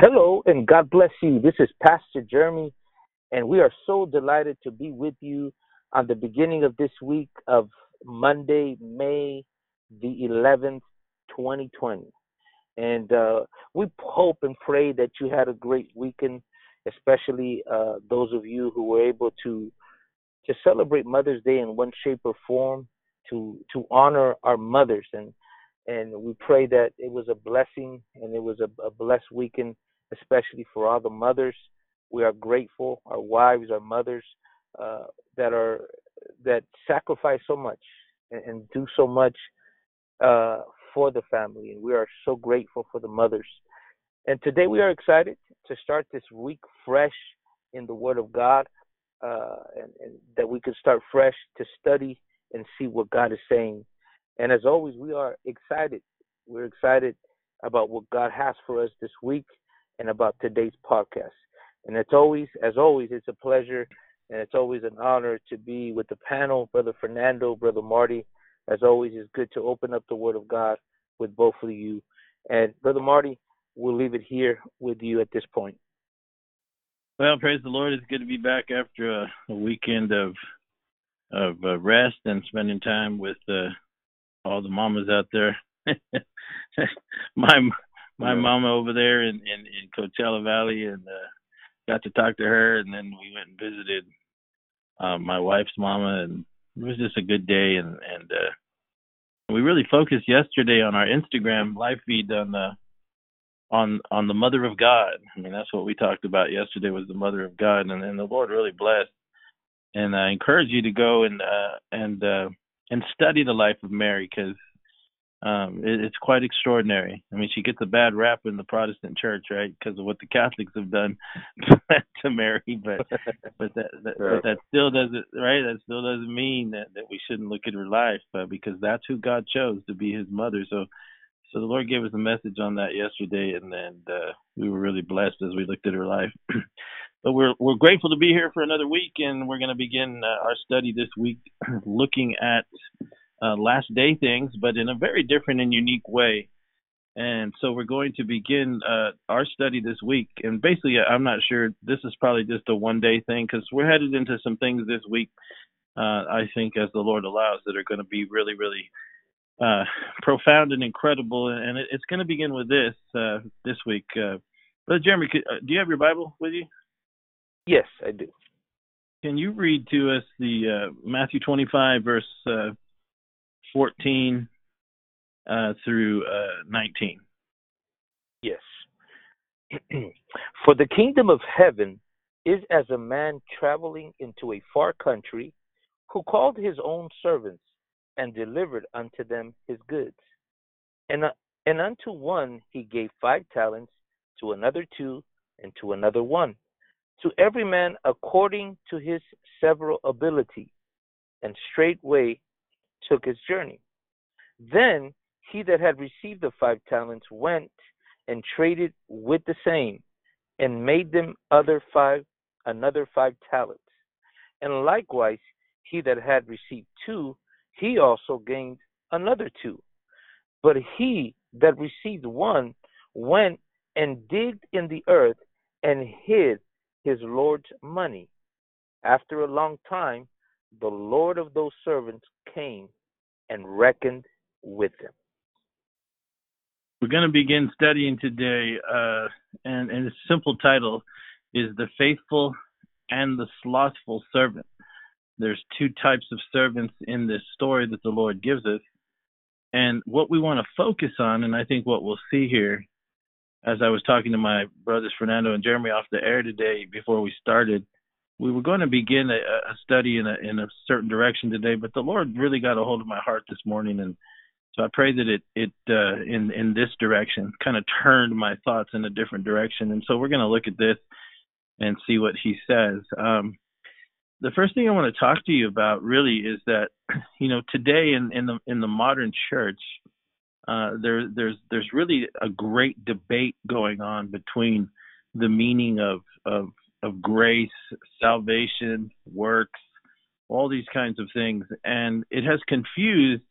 Hello and God bless you. This is Pastor Jeremy, and we are so delighted to be with you on the beginning of this week of Monday, May the 11th, 2020. And uh, we hope and pray that you had a great weekend, especially uh, those of you who were able to to celebrate Mother's Day in one shape or form, to to honor our mothers and and we pray that it was a blessing and it was a, a blessed weekend, especially for all the mothers. We are grateful, our wives, our mothers, uh, that are that sacrifice so much and, and do so much uh, for the family, and we are so grateful for the mothers. And today we are excited to start this week fresh in the Word of God, uh, and, and that we can start fresh to study and see what God is saying and as always, we are excited. We're excited about what God has for us this week and about today's podcast. And it's always, as always, it's a pleasure and it's always an honor to be with the panel, Brother Fernando, Brother Marty. As always, it's good to open up the Word of God with both of you. And Brother Marty, we'll leave it here with you at this point. Well, praise the Lord. It's good to be back after a, a weekend of of uh, rest and spending time with uh, all the mamas out there. my my yeah. mama over there in, in in Coachella Valley, and uh, got to talk to her, and then we went and visited uh, my wife's mama, and it was just a good day, and and uh, we really focused yesterday on our Instagram live feed on the on on the Mother of God. I mean, that's what we talked about yesterday was the Mother of God, and, and the Lord really blessed. And I encourage you to go and uh, and uh, and study the life of Mary because um, it, it's quite extraordinary. I mean, she gets a bad rap in the Protestant church, right, because of what the Catholics have done to Mary, but but that, that but that still doesn't right. That still doesn't mean that that we shouldn't look at her life uh, because that's who God chose to be His mother. So. So the Lord gave us a message on that yesterday, and then uh, we were really blessed as we looked at her life. But we're we're grateful to be here for another week, and we're going to begin uh, our study this week, looking at uh, last day things, but in a very different and unique way. And so we're going to begin uh, our study this week. And basically, I'm not sure this is probably just a one day thing because we're headed into some things this week. Uh, I think as the Lord allows, that are going to be really, really uh, profound and incredible. And it, it's going to begin with this uh, this week. Brother Jeremy, could, do you have your Bible with you? Yes, I do. Can you read to us the uh, Matthew 25, verse uh, 14 uh, through uh, 19? Yes. For the kingdom of heaven is as a man traveling into a far country who called his own servants and delivered unto them his goods. And, uh, and unto one he gave five talents, to another two, and to another one to every man according to his several ability, and straightway took his journey. Then he that had received the five talents went and traded with the same, and made them other five another five talents. And likewise he that had received two, he also gained another two. But he that received one went and digged in the earth and hid his Lord's money. After a long time, the Lord of those servants came and reckoned with them. We're going to begin studying today, uh, and, and the simple title is The Faithful and the Slothful Servant. There's two types of servants in this story that the Lord gives us. And what we want to focus on, and I think what we'll see here as I was talking to my brothers Fernando and Jeremy off the air today before we started, we were going to begin a, a study in a in a certain direction today, but the Lord really got a hold of my heart this morning, and so I pray that it it uh, in in this direction kind of turned my thoughts in a different direction, and so we're going to look at this and see what He says. Um, the first thing I want to talk to you about really is that you know today in in the in the modern church uh, there, there's there's really a great debate going on between the meaning of of of grace, salvation, works, all these kinds of things, and it has confused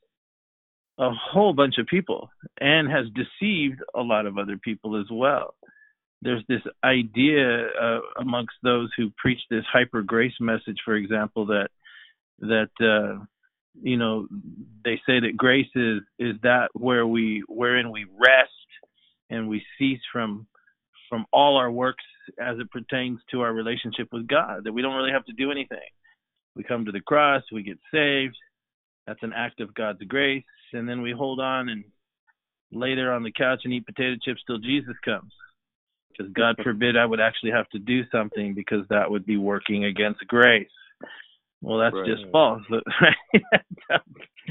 a whole bunch of people and has deceived a lot of other people as well. there's this idea uh, amongst those who preach this hyper grace message, for example, that that uh, you know they say that grace is is that where we wherein we rest and we cease from from all our works as it pertains to our relationship with God. That we don't really have to do anything. We come to the cross, we get saved. That's an act of God's grace, and then we hold on and lay there on the couch and eat potato chips till Jesus comes because God forbid I would actually have to do something because that would be working against grace. Well, that's right. just false, right?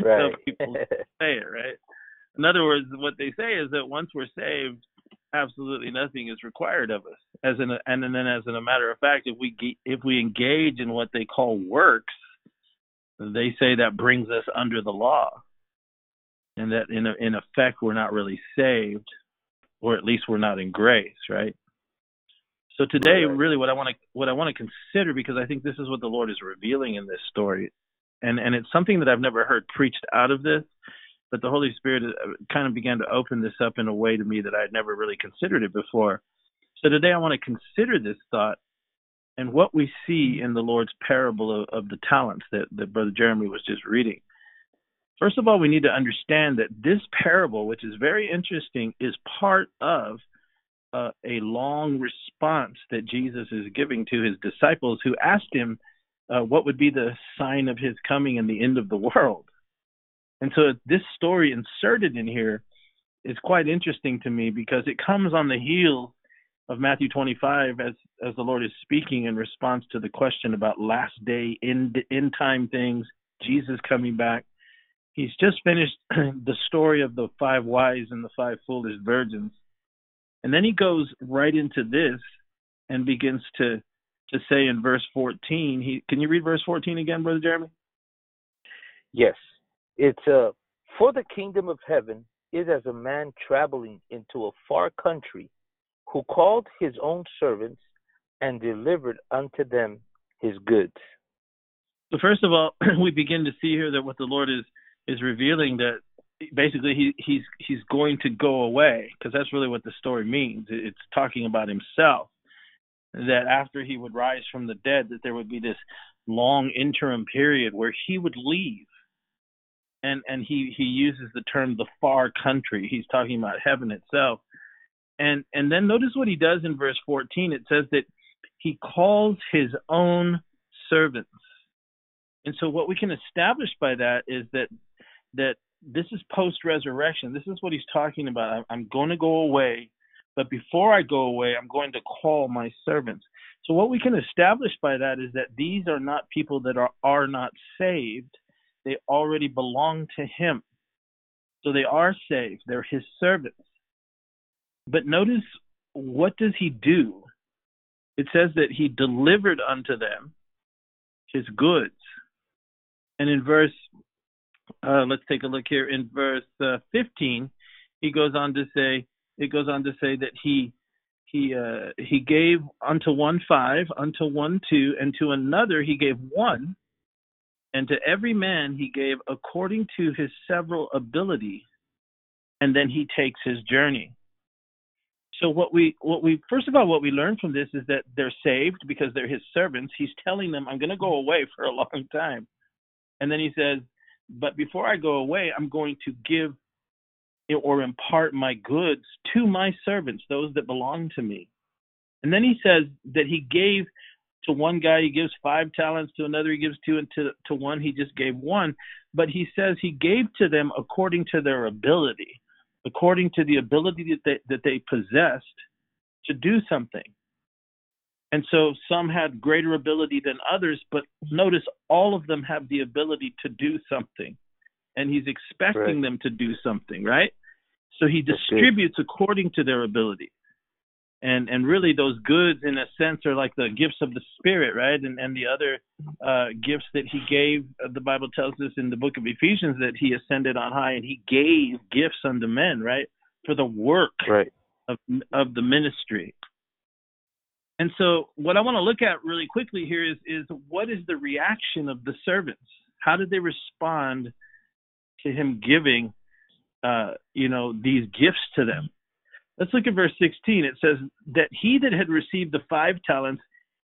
right. people say it, right? In other words, what they say is that once we're saved, absolutely nothing is required of us. As an and then as in a matter of fact, if we if we engage in what they call works, they say that brings us under the law, and that in a, in effect we're not really saved or at least we're not in grace, right? So today, really, what I want to what I want to consider, because I think this is what the Lord is revealing in this story, and and it's something that I've never heard preached out of this, but the Holy Spirit uh, kind of began to open this up in a way to me that I had never really considered it before. So today, I want to consider this thought and what we see in the Lord's parable of, of the talents that that Brother Jeremy was just reading. First of all, we need to understand that this parable, which is very interesting, is part of uh, a long response that Jesus is giving to his disciples who asked him uh, what would be the sign of his coming and the end of the world. And so this story inserted in here is quite interesting to me because it comes on the heels of Matthew 25 as as the Lord is speaking in response to the question about last day end end time things, Jesus coming back he's just finished the story of the five wise and the five foolish virgins. And then he goes right into this and begins to to say in verse 14, he can you read verse 14 again, brother Jeremy? Yes. It's uh for the kingdom of heaven is as a man traveling into a far country who called his own servants and delivered unto them his goods. So first of all, we begin to see here that what the Lord is is revealing that basically he he's he's going to go away because that's really what the story means. It's talking about himself that after he would rise from the dead that there would be this long interim period where he would leave. And and he he uses the term the far country. He's talking about heaven itself. And and then notice what he does in verse 14. It says that he calls his own servants. And so what we can establish by that is that that this is post resurrection. This is what he's talking about. I'm going to go away, but before I go away, I'm going to call my servants. So what we can establish by that is that these are not people that are are not saved. They already belong to him. So they are saved. They're his servants. But notice what does he do? It says that he delivered unto them his goods. And in verse uh, let's take a look here in verse uh, 15. He goes on to say, it goes on to say that he he uh, he gave unto one five, unto one two, and to another he gave one, and to every man he gave according to his several ability, and then he takes his journey. So what we what we first of all what we learn from this is that they're saved because they're his servants. He's telling them, I'm going to go away for a long time, and then he says, but before I go away, I'm going to give or impart my goods to my servants, those that belong to me. And then he says that he gave to one guy he gives five talents, to another he gives two, and to, to one he just gave one. But he says he gave to them according to their ability, according to the ability that they, that they possessed to do something. And so some had greater ability than others, but notice all of them have the ability to do something. And he's expecting right. them to do something, right? So he distributes according to their ability. And and really those goods in a sense are like the gifts of the spirit, right? And and the other uh, gifts that he gave, uh, the Bible tells us in the book of Ephesians that he ascended on high and he gave gifts unto men, right? For the work right. of of the ministry. And so, what I want to look at really quickly here is is what is the reaction of the servants? How did they respond to him giving, uh, you know, these gifts to them? Let's look at verse 16. It says that he that had received the five talents,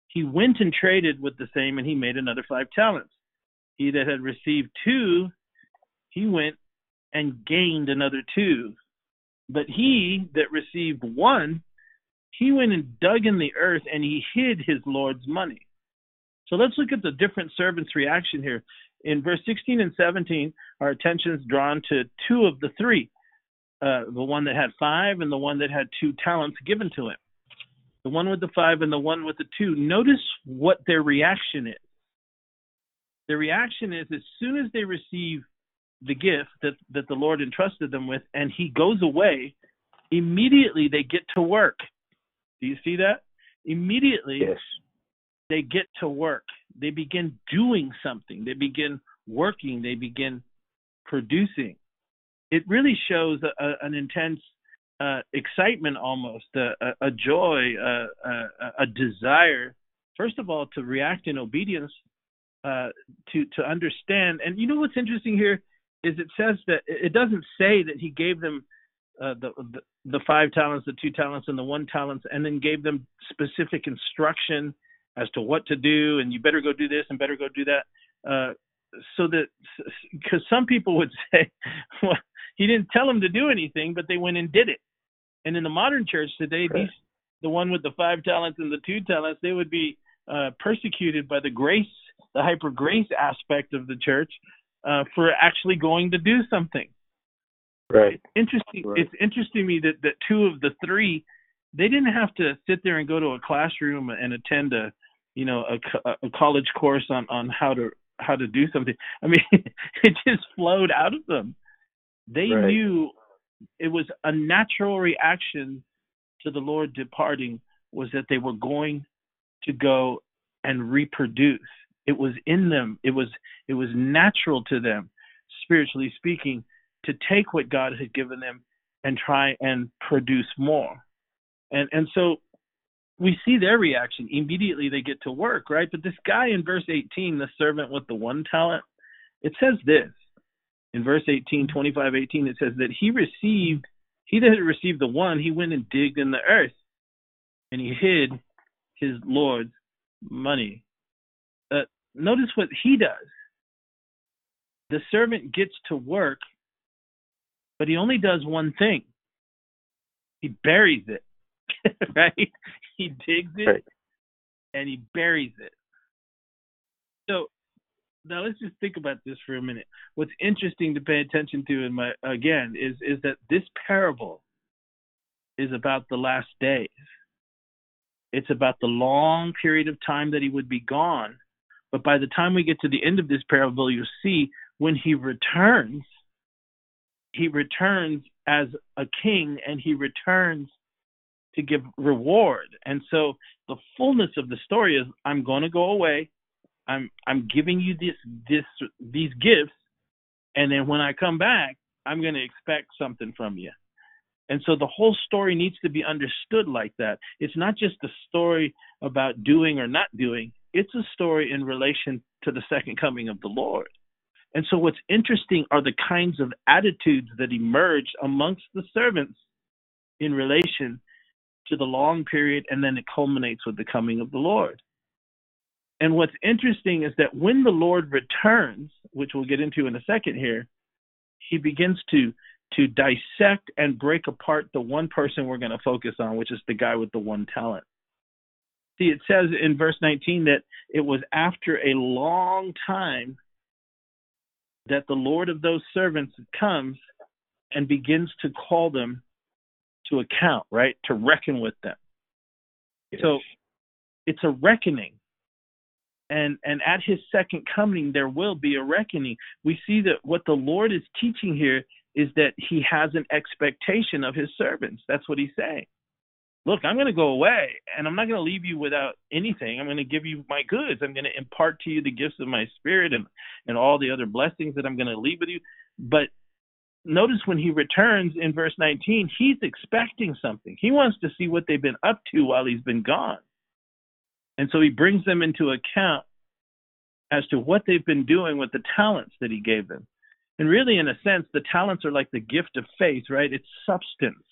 he went and traded with the same, and he made another five talents. He that had received two, he went and gained another two. But he that received one, he went and dug in the earth and he hid his Lord's money. So let's look at the different servants' reaction here. In verse 16 and 17, our attention is drawn to two of the three uh, the one that had five and the one that had two talents given to him. The one with the five and the one with the two. Notice what their reaction is. Their reaction is as soon as they receive the gift that, that the Lord entrusted them with and he goes away, immediately they get to work. Do you see that? Immediately yes. they get to work. They begin doing something. They begin working. They begin producing it really shows a, a, an intense uh, excitement, almost a, a joy, a, desire. First of all, to react in obedience, uh, to to understand. And you know what's interesting here is it says that it doesn't say that he gave them uh, the, the, the five talents, the two talents, and the one talents, and then gave them specific instruction as to what to do, and you better go do this and better go do that. Uh, so that because some people would say, well, he didn't tell them to do anything, but they went and did it. And in the modern church today, these the one with the five talents and the two talents, they would be uh, persecuted by the grace, the hyper grace aspect of the church, uh, for actually going to do something. Right. Interesting. Right. It's interesting to me that that two of the three, they didn't have to sit there and go to a classroom and attend a, you know, a, a college course on on how to how to do something. I mean, it just flowed out of them. They right. knew it was a natural reaction to the Lord departing was that they were going to go and reproduce. It was in them. It was it was natural to them, spiritually speaking, to take what God had given them and try and produce more. And and so we see their reaction. Immediately they get to work, right? But this guy in verse 18, the servant with the one talent, it says this in verse 18, 25, 18, it says that he received, he that had received the one, he went and digged in the earth and he hid his Lord's money. Uh, notice what he does. The servant gets to work, but he only does one thing he buries it, right? He digs it right. and he buries it. So now let's just think about this for a minute. What's interesting to pay attention to in my again is is that this parable is about the last days. It's about the long period of time that he would be gone. But by the time we get to the end of this parable, you'll see when he returns, he returns as a king and he returns to give reward. And so the fullness of the story is I'm going to go away. I'm I'm giving you this this these gifts, and then when I come back, I'm going to expect something from you. And so the whole story needs to be understood like that. It's not just a story about doing or not doing. It's a story in relation to the second coming of the Lord. And so what's interesting are the kinds of attitudes that emerge amongst the servants in relation to the long period and then it culminates with the coming of the Lord. And what's interesting is that when the Lord returns, which we'll get into in a second here, he begins to to dissect and break apart the one person we're going to focus on, which is the guy with the one talent. See, it says in verse 19 that it was after a long time that the Lord of those servants comes and begins to call them to account, right? To reckon with them. Yes. So it's a reckoning and and at his second coming there will be a reckoning. We see that what the lord is teaching here is that he has an expectation of his servants. That's what he's saying. Look i'm going to go away and i'm not going to leave you without anything. I'm going to give you my goods. I'm going to impart to you the gifts of my spirit and and all the other blessings that i'm going to leave with you. But notice when he returns in verse 19 he's expecting something. He wants to see what they've been up to while he's been gone and so he brings them into account as to what they've been doing with the talents that he gave them. And really, in a sense, the talents are like the gift of faith, right? It's substance,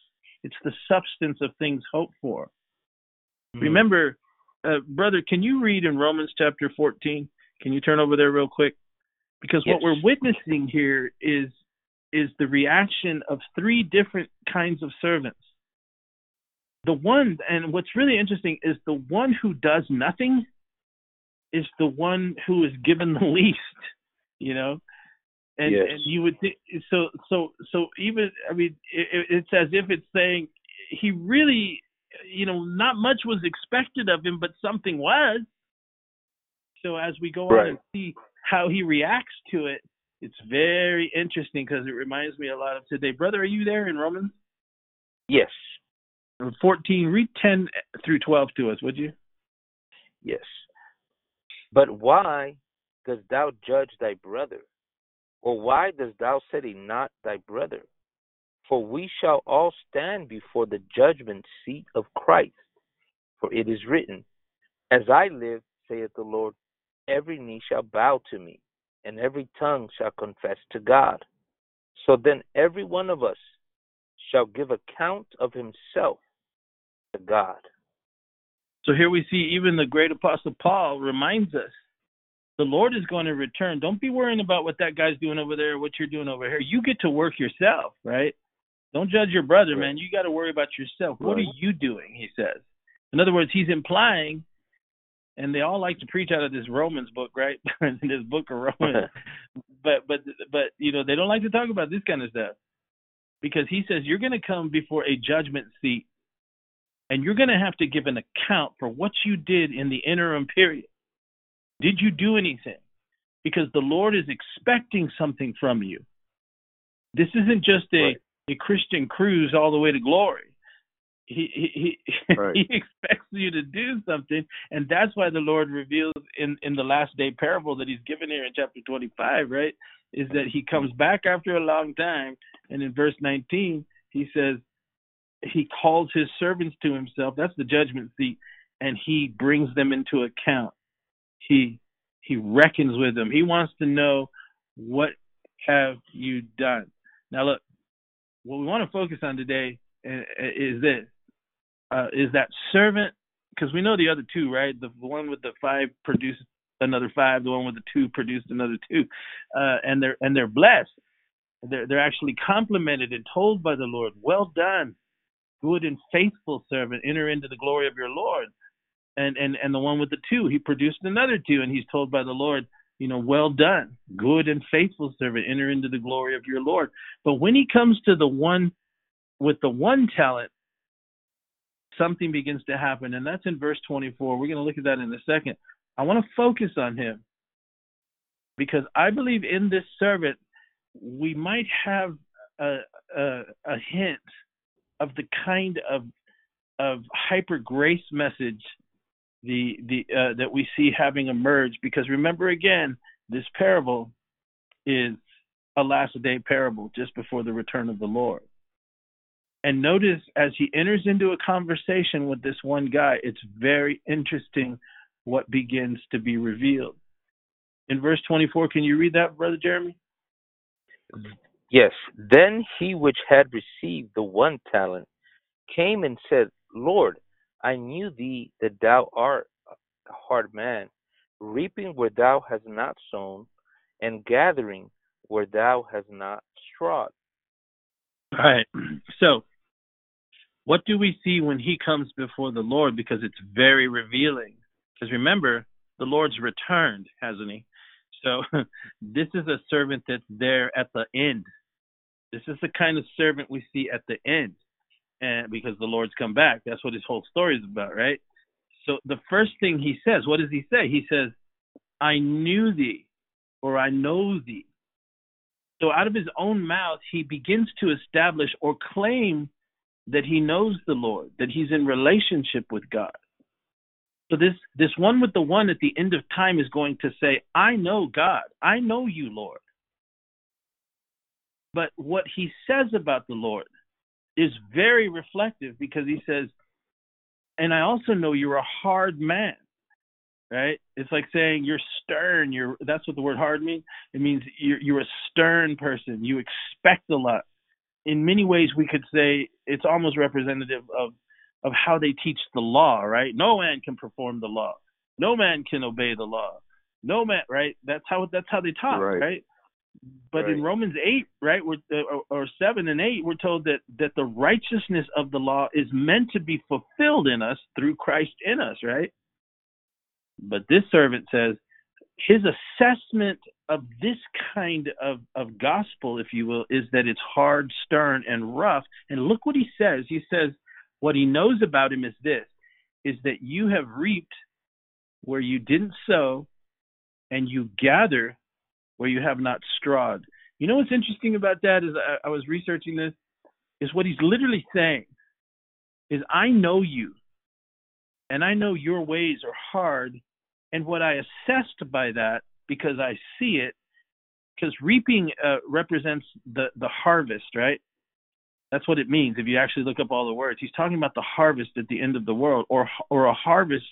It's the substance of things hoped for. Mm-hmm. Remember, uh, brother, can you read in Romans chapter 14? Can you turn over there real quick? Because Yes. what we're witnessing here is is the reaction of three different kinds of servants. The one, and what's really interesting is the one who does nothing is the one who is given the least. You know, and Yes. and you would think so so so even I mean it, it's as if it's saying he really you know not much was expected of him but something was so as we go on and see how he reacts to it it's very interesting because it reminds me a lot of today brother are you there in romans Yes. 14 read 10 through 12 to us would you Yes. But why dost thou judge thy brother? Or why dost thou a not thy brother? For we shall all stand before the judgment seat of Christ. For it is written, As I live, saith the Lord, every knee shall bow to me, and every tongue shall confess to God. So then every one of us shall give account of himself to God. So here we see even the great apostle Paul reminds us the Lord is going to return. Don't be worrying about what that guy's doing over there, what you're doing over here. You get to work yourself, right? Don't judge your brother, Right. man. You got to worry about yourself. What Right. are you doing? He says. In other words, he's implying, and they all like to preach out of this Romans book, right? this book of Romans. but but but you know they don't like to talk about this kind of stuff because he says you're going to come before a judgment seat and you're going to have to give an account for what you did in the interim period did you do anything because the lord is expecting something from you this isn't just a Right. a christian cruise all the way to glory he he he, Right. he expects you to do something and that's why the lord reveals in in the last day parable that he's given here in chapter 25 right is that he comes back after a long time and in verse 19 he says he calls his servants to himself. That's the judgment seat. And he brings them into account. He he reckons with them. He wants to know what have you done? Now look what we want to focus on today uh, is this. Uh, is that servant because we know the other two right? The one with the five produced another five the one with the two produced another two. Uh, and they're and they're blessed. They're they're actually complimented and told by the lord. Well done good and faithful servant enter into the glory of your lord. And and and the one with the two he produced another two and he's told by the lord you know well done good and faithful servant enter into the glory of your lord. But when he comes to the one with the one talent something begins to happen. And that's in verse 24 we're going to look at that in a second. I want to focus on him because i believe in this servant we might have a a, a hint of the kind of of hyper grace message the the uh, that we see having emerged because remember again this parable is a last day parable just before the return of the lord. And notice as he enters into a conversation with this one guy it's very interesting what begins to be revealed. In verse 24 can you read that brother jeremy Yes. Then he which had received the one talent came and said, Lord, I knew thee that thou art a hard man, reaping where thou hast not sown, and gathering where thou hast not strawed. All right. So, what do we see when he comes before the Lord? Because it's very revealing. Because remember, the Lord's returned, hasn't he? So, this is a servant that's there at the end. This is the kind of servant we see at the end. And because the Lord's come back, that's what his whole story is about, right? So, the first thing he says, what does he say? He says, I knew thee, or I know thee. So out of his own mouth, he begins to establish or claim that he knows the Lord, that he's in relationship with God. So this this one with the one at the end of time is going to say, I know God. I know you, Lord. But what he says about the Lord is very reflective because he says, and I also know you're a hard man. Right? It's like saying you're stern. You're that's what the word hard means. It means you're you're a stern person. You expect a lot. In many ways, we could say it's almost representative of of how they teach the law, right? No man can perform the law. No man can obey the law. No man, right? That's how that's how they taught, right? right? But right. in Romans eight, right, we're, or, or seven and eight, we're told that that the righteousness of the law is meant to be fulfilled in us through Christ in us, right? But this servant says his assessment of this kind of, of gospel, if you will, is that it's hard, stern, and rough. And look what he says. He says, what he knows about him is this is that you have reaped where you didn't sow, and you gather where you have not strawed. You know what's interesting about that is I, I was researching this, is what he's literally saying is I know you, and I know your ways are hard, and what I assessed by that, because I see it, because reaping uh, represents the the harvest, right? That's what it means if you actually look up all the words. He's talking about the harvest at the end of the world, or or a harvest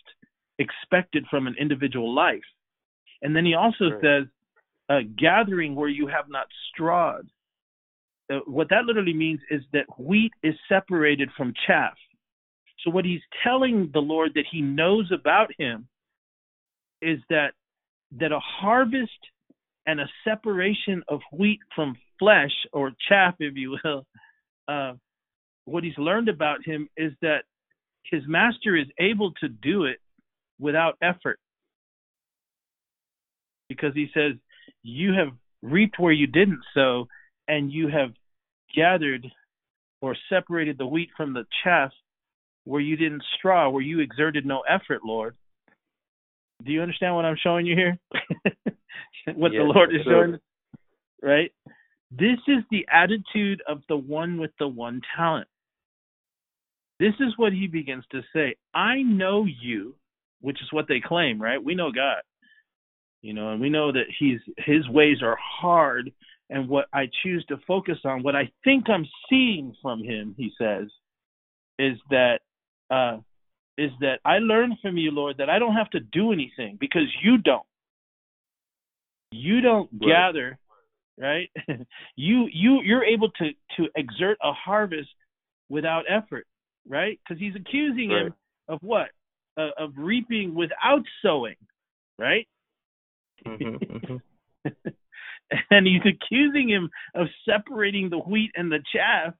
expected from an individual life. And then he also right. says, uh, gathering where you have not strawed. Uh, what that literally means is that wheat is separated from chaff. So what he's telling the Lord that he knows about him is that that a harvest and a separation of wheat from flesh or chaff, if you will, uh, what he's learned about him is that his master is able to do it without effort. Because he says, You have reaped where you didn't sow, and you have gathered or separated the wheat from the chaff where you didn't straw, where you exerted no effort, Lord. Do you understand what I'm showing you here? what yes, the Lord is showing? Right? This is the attitude of the one with the one talent. This is what he begins to say. I know you, which is what they claim, right? We know God. You know, and we know that he's his ways are hard and what I choose to focus on, what I think I'm seeing from him, he says, is that uh is that I learned from you, Lord, that I don't have to do anything because you don't. You don't right. gather, right? you you you're able to to exert a harvest without effort, right? Because he's accusing right. him of what? Uh, of reaping without sowing, right? Mm-hmm, mm-hmm. and he's accusing him of separating the wheat and the chaff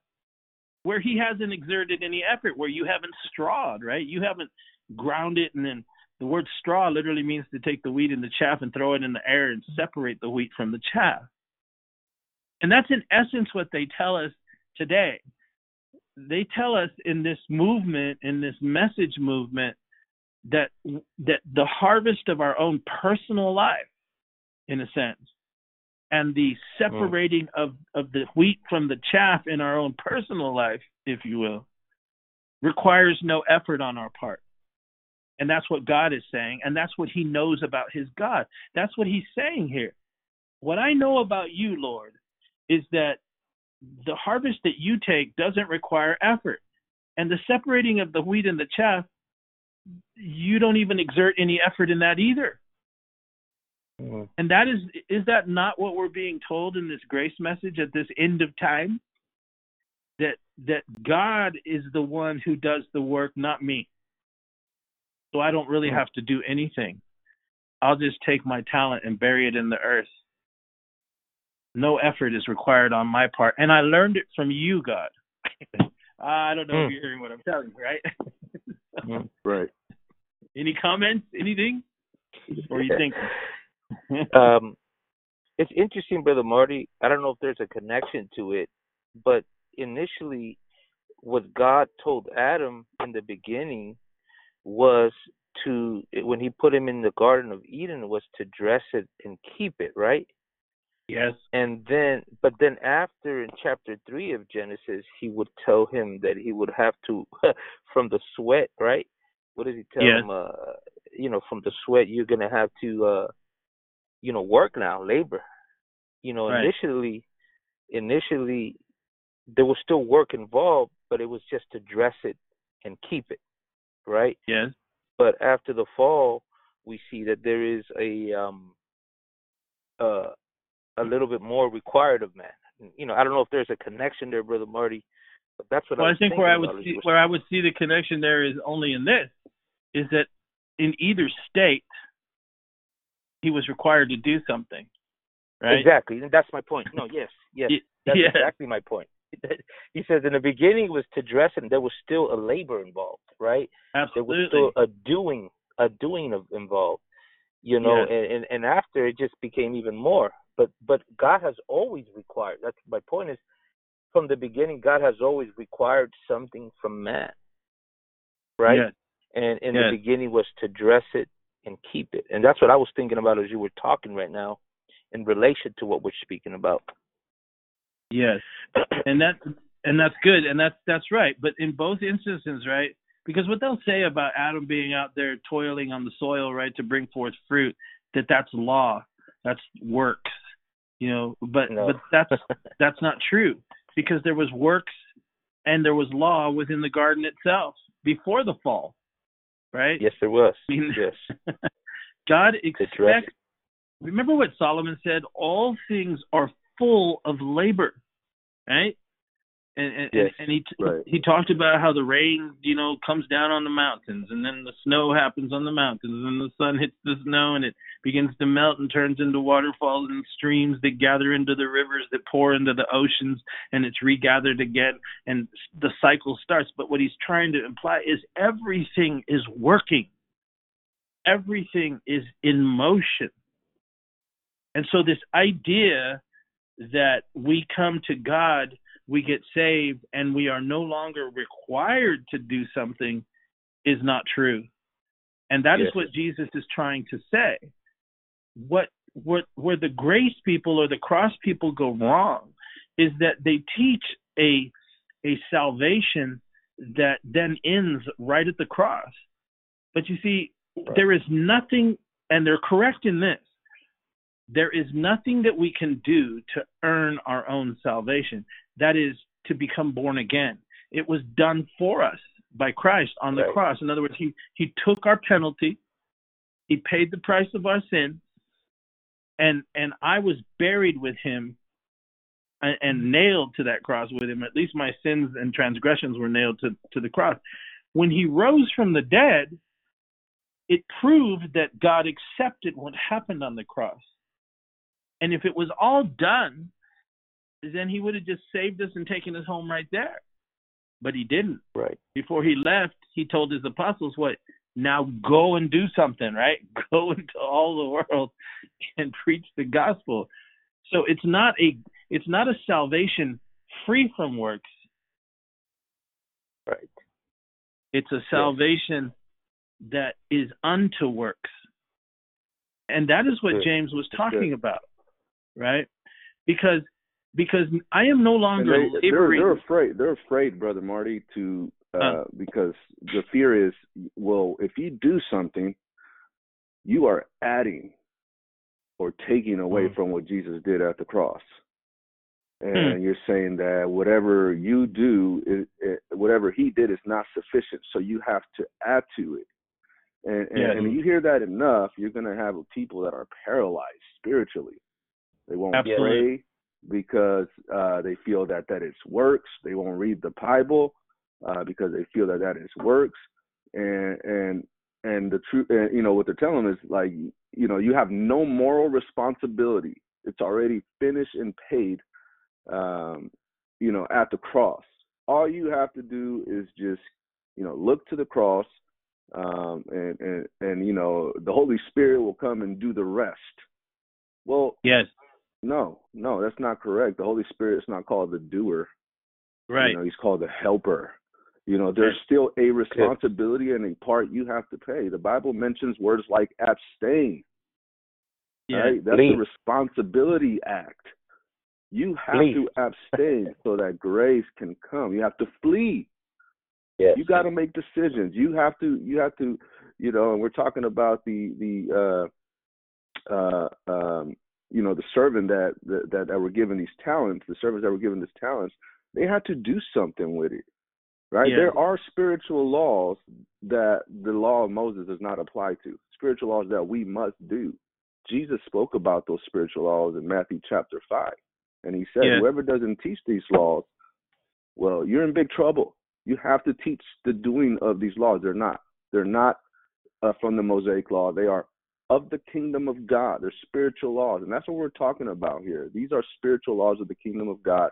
where he hasn't exerted any effort, where you haven't strawed, right? You haven't ground it and then the word straw literally means to take the wheat and the chaff and throw it in the air and separate the wheat from the chaff. And that's in essence what they tell us today. They tell us in this movement, in this message movement, that that the harvest of our own personal life, in a sense, and the separating mm. of, of the wheat from the chaff in our own personal life, if you will, requires no effort on our part. And that's what God is saying, and that's what he knows about his God. That's what he's saying here. What I know about you, Lord, is that the harvest that you take doesn't require effort. And the separating of the wheat and the chaff, you don't even exert any effort in that either. Mm-hmm. And that is is that not what we're being told in this grace message at this end of time? That that God is the one who does the work, not me. So I don't really mm-hmm. have to do anything. I'll just take my talent and bury it in the earth. No effort is required on my part. And I learned it from you, God. I don't know mm. if you're hearing what I'm telling you, right? mm, right. Any comments? Anything? Or you think um, it's interesting, brother Marty. I don't know if there's a connection to it, but initially, what God told Adam in the beginning was to when He put him in the Garden of Eden was to dress it and keep it, right? Yes. And then, but then after in chapter three of Genesis, He would tell him that he would have to, from the sweat, right? What does He tell yes. him? Uh, you know, from the sweat, you're gonna have to. uh you know work now labor you know right. initially initially there was still work involved but it was just to dress it and keep it right yes but after the fall we see that there is a um uh a little bit more required of man you know i don't know if there's a connection there brother marty But that's what well, I, I think where I would see where I would see the connection there is only in this, is that in either state he was required to do something. Right? Exactly. And that's my point. No, yes, yes. That's yeah. exactly my point. he says in the beginning it was to dress and there was still a labor involved, right? Absolutely. There was still a doing a doing of involved. You know, and and after it just became even more. But but God has always required that's my point is from the beginning God has always required something from man. Right? Yes. And in Yes. the beginning was to dress it and keep it. And that's what I was thinking about as you were talking right now in relation to what we're speaking about. Yes. and that and that's good and that's that's right but in both instances right because what they'll say about adam being out there toiling on the soil right to bring forth fruit that that's law that's works you know but No. but that's that's not true because there was works and there was law within the garden itself before the fall right yes, there was. I mean, Yes. god expects remember what solomon said all things are full of labor right and and, Yes, and, he right. he talked about how the rain you know comes down on the mountains and then the snow happens on the mountains and the sun hits the snow and it begins to melt and turns into waterfalls and streams that gather into the rivers that pour into the oceans and it's regathered again and the cycle starts. But what he's trying to imply is everything is working. Everything is in motion. And so this idea that we come to God, we get saved, and we are no longer required to do something is not true. And that is Yes. what Jesus is trying to say. What what where the grace people or the cross people go wrong is that they teach a a salvation that then ends right at the cross. But you see, there is nothing and they're correct in this there is nothing that we can do to earn our own salvation. That is to become born again. It was done for us by Christ on the Right. cross. In other words, he he took our penalty, he paid the price of our sin, and and I was buried with him and, and mm-hmm. nailed to that cross with him. At least my sins and transgressions were nailed to, to the cross. When he rose from the dead, it proved that God accepted what happened on the cross. And if it was all done, then he would have just saved us and taken us home right there. But he didn't. Right. Before he left, he told his apostles, what? Now go and do something, right? Go into all the world and preach the gospel. So it's not a it's not a salvation free from works. Right. It's a salvation that is unto works. And that is what Good. James was Good. talking about, right? Because because I am no longer they, they're, they're afraid. They're afraid, brother Marty, to uh, Uh. because the fear is, well, if you do something, you are adding or taking away Mm. from what Jesus did at the cross, and you're saying that whatever you do, is, it, whatever He did, is not sufficient. So you have to add to it. And, and, Yeah. and you hear that enough, you're going to have people that are paralyzed spiritually. They won't Absolutely. pray because uh, they feel that that is works. They won't read the Bible uh, because they feel that that is works. And and and the truth, and, you know, what they're telling them is like, you know, you have no moral responsibility. It's already finished and paid. Um, you know, at the cross. All you have to do is just, you know, look to the cross, um, and and and you know, the Holy Spirit will come and do the rest. Well, yes, no, no, that's not correct. The Holy Spirit is not called the doer. right. You know, he's called the helper. You know, there's still a responsibility and a part you have to pay. The Bible mentions words like abstain. yeah. Right? That's Flee. a responsibility act. You have Flee. to abstain so that grace can come. You have to flee. Yes. You got to make decisions. You have to. You have to. You know, and we're talking about the the uh, uh, um, you know the servant that, that that were given these talents. The servants that were given these talents. They had to do something with it, right? Yeah. There are spiritual laws that the law of Moses does not apply to. Spiritual laws that we must do. Jesus spoke about those spiritual laws in Matthew chapter five, and he said, Yeah. "Whoever doesn't teach these laws well, you're in big trouble. You have to teach the doing of these laws. They're not. They're not uh, from the Mosaic law. They are of the kingdom of God. They're spiritual laws. And that's what we're talking about here. These are spiritual laws of the kingdom of God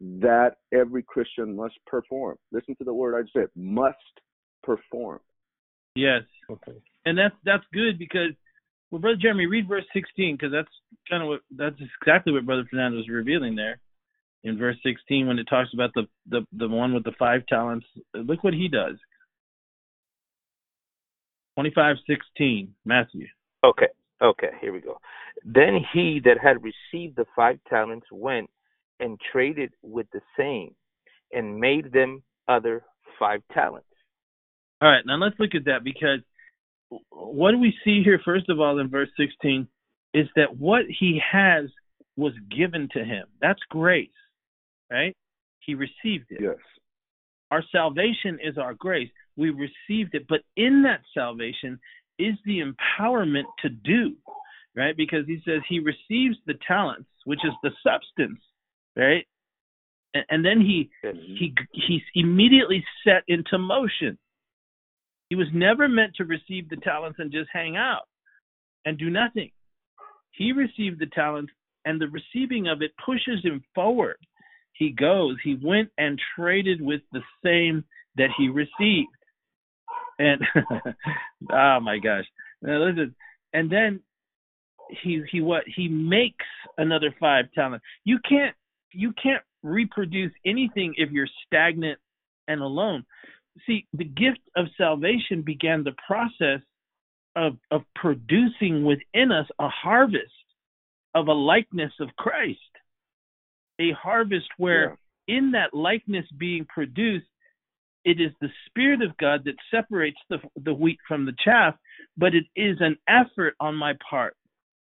that every Christian must perform. Listen to the word I just said, must perform. Yes. Okay. And that's that's good because well, Brother Jeremy, read verse 16 because that's kind of what that's exactly what Brother Fernando was revealing there in verse 16 when it talks about the the the one with the five talents. Look what he does. 25:16, Matthew. Okay. Okay. Here we go. Then he that had received the five talents went and traded with the same, and made them other five talents. All right, now let's look at that because what do we see here, first of all, in verse 16, is that what he has was given to him. That's grace, right? He received it. Yes. Our salvation is our grace. We received it, but in that salvation is the empowerment to do, right? Because he says he receives the talents, which is the substance, right? And, and then he mm-hmm. he he's immediately set into motion. He was never meant to receive the talents and just hang out and do nothing. He received the talents, and the receiving of it pushes him forward. He goes, he went and traded with the same that he received. And oh my gosh. Now listen. And then he he what he makes another five talents. You can't you can't reproduce anything if you're stagnant and alone see, the gift of salvation began the process of of producing within us a harvest of a likeness of Christ. A harvest where yeah. in that likeness being produced, it is the Spirit of God that separates the the wheat from the chaff, but it is an effort on my part.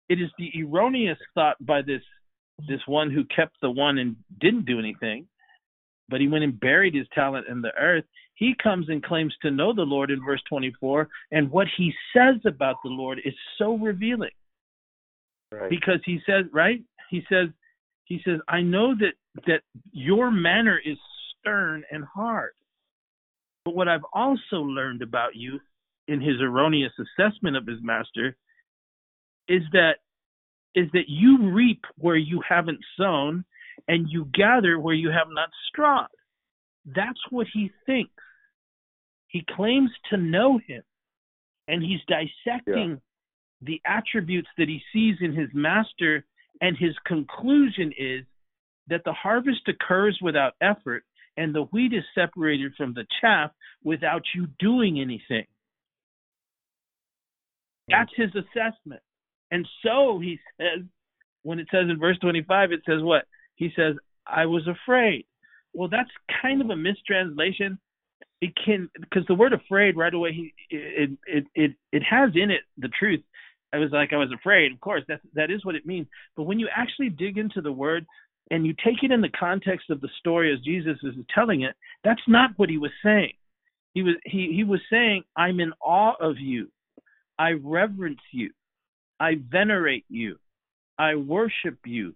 It is the erroneous thought by this this one who kept the one and didn't do anything but he went and buried his talent in the earth. He comes and claims to know the Lord in verse 24, and what he says about the Lord is so revealing. Right. Because he says, right? He says, he says, I know that that your manner is stern and hard. But what I've also learned about you in his erroneous assessment of his master is that is that you reap where you haven't sown and you gather where you have not strawed. That's what he thinks. He claims to know him, and he's dissecting yeah. the attributes that he sees in his master, and his conclusion is that the harvest occurs without effort, and the wheat is separated from the chaff without you doing anything. That's his assessment. And so he says, when it says in verse 25, it says what? he says, I was afraid. Well, that's kind of a mistranslation. It can because the word afraid right away he it it it it has in it the truth. I was like I was afraid. Of course, that that is what it means. But when you actually dig into the word and you take it in the context of the story as Jesus is telling it, that's not what he was saying. He was he he was saying, I'm in awe of you. I reverence you. I venerate you. I worship you.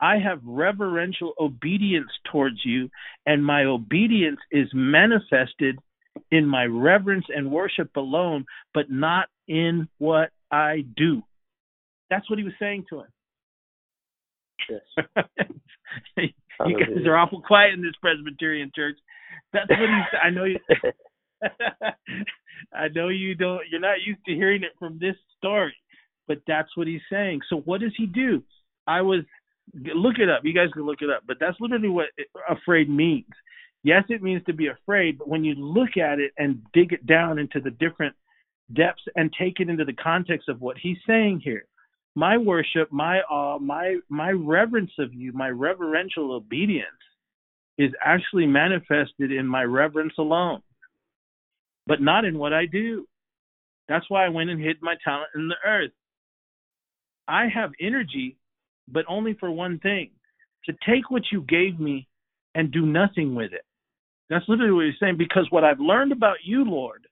I have reverential obedience towards you, and my obedience is manifested in my reverence and worship alone, but not in what I do. That's what he was saying to him. Yes. you guys are awful quiet in this Presbyterian church. That's what he's. I know you. I know you don't. You're not used to hearing it from this story, but that's what he's saying. So what does he do? I was Look it up. You guys can look it up. But that's literally what afraid means. Yes, it means to be afraid, but when you look at it and dig it down into the different depths and take it into the context of what he's saying here, my worship, my awe, my my reverence of you, my reverential obedience is actually manifested in my reverence alone, but not in what I do. That's why I went and hid my talent in the earth. I have energy but only for one thing to take what you gave me and do nothing with it. That's literally what he's saying. Because what I've learned about you, Lord,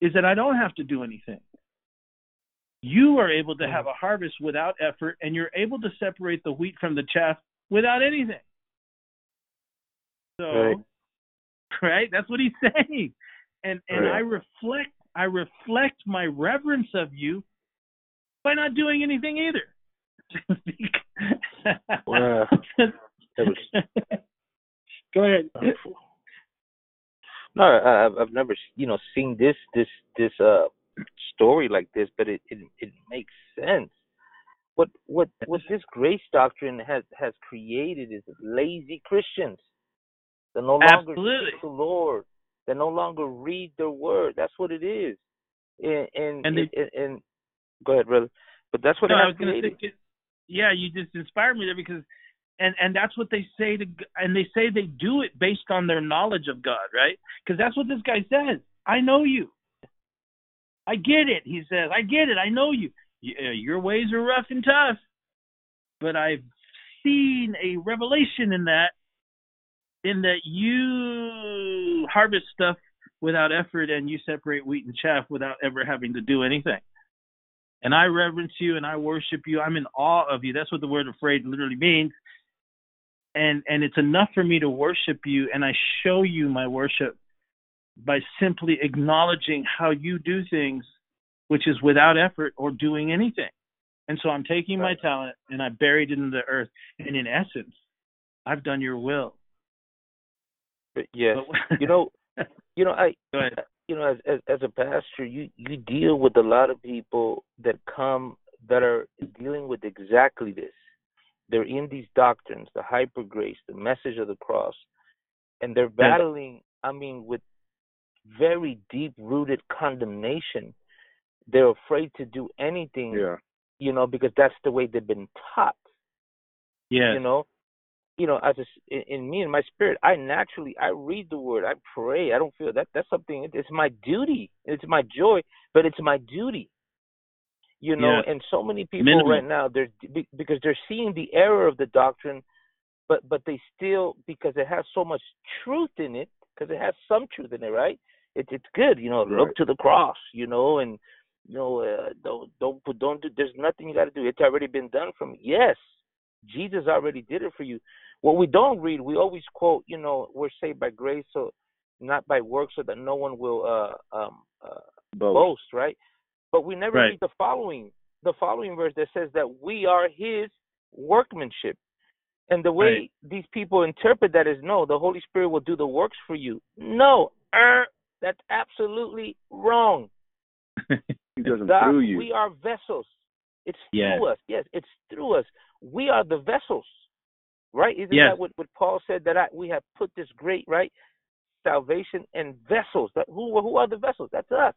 is that I don't have to do anything. You are able to have a harvest without effort, and you're able to separate the wheat from the chaff without anything. So, right. right? That's what he's saying. And and right. I reflect I reflect my reverence of you by not doing anything either. wow. Go ahead. No, I, I've never, you know, seen this this this uh story like this, but it it, it makes sense. What what what this grace doctrine has has created is lazy Christians. They no longer Absolutely. seek the Lord. They no longer read their word. That's what it is. And and and, and, and go ahead, brother. But that's what no, it has created. Say, yeah, you just inspired me there because and and that's what they say to and they say they do it based on their knowledge of God, right? Because that's what this guy says. I know you. I get it. He says, I get it. I know you. Uh, your ways are rough and tough, but I've seen a revelation in that, in that you harvest stuff without effort and you separate wheat and chaff without ever having to do anything. And I reverence you and I worship you. I'm in awe of you. That's what the word afraid literally means and and it's enough for me to worship you and i show you my worship by simply acknowledging how you do things which is without effort or doing anything. And so i'm taking my talent and i buried it in the earth. And in essence i've done your will. Uh, but yes. You know you know i you know as, as as a pastor you you deal with a lot of people that come that are dealing with exactly this. They're in these doctrines, the hyper grace, the message of the cross, and they're battling, I mean, with very deep rooted condemnation. They're afraid to do anything, yeah. you know, because that's the way they've been taught. Yeah. You know, you know, as a, in, in me and my spirit, I naturally I read the word, I pray. I don't feel that that's something. It's my duty. It's my joy, but it's my duty you know yeah. and so many people right now they're because they're seeing the error of the doctrine but but they still because it has so much truth in it because it has some truth in it right it's it's good you know right. look to the cross you know and you know uh, don't don't put don't do there's nothing you got to do it's already been done for me yes jesus already did it for you what we don't read we always quote you know we're saved by grace so not by works so that no one will uh um uh boast, boast right but we never right. read the following the following verse that says that we are his workmanship. And the way right. these people interpret that is no, the Holy Spirit will do the works for you. No, er, that's absolutely wrong. he doesn't through you. We are vessels. It's yes. through us. Yes, it's through us. We are the vessels. Right? Isn't yes. that what, what Paul said that I, we have put this great right salvation and vessels? That who who are the vessels? That's us.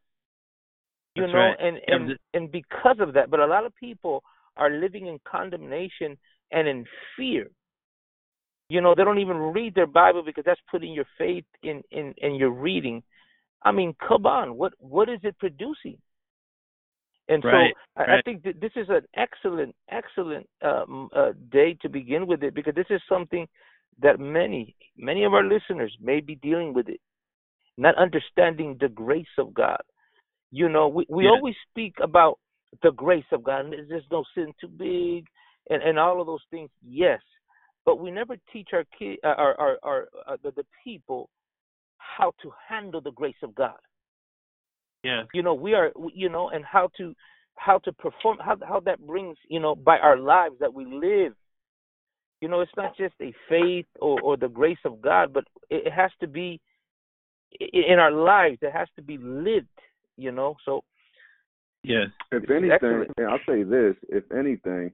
You That's know, right. and and and because of that, but a lot of people are living in condemnation and in fear. You know, they don't even read their Bible because that's putting your faith in in in your reading. I mean, come on, what what is it producing? And right, so right. I think that this is an excellent, excellent um, uh, day to begin with it because this is something that many, many of our listeners may be dealing with it, not understanding the grace of God, you know, we, we yeah. always speak about the grace of God. And there's no sin too big and, and all of those things. Yes. But we never teach our kid, uh, our, our, our uh, the, the people how to handle the grace of God. Yeah. You know, we are, you know, and how to, how to perform, how, how that brings, you know, by our lives that we live. You know, it's not just a faith or, or the grace of God, but it has to be in our lives. It has to be lived you know. So yes, if anything, and I'll say this: if anything,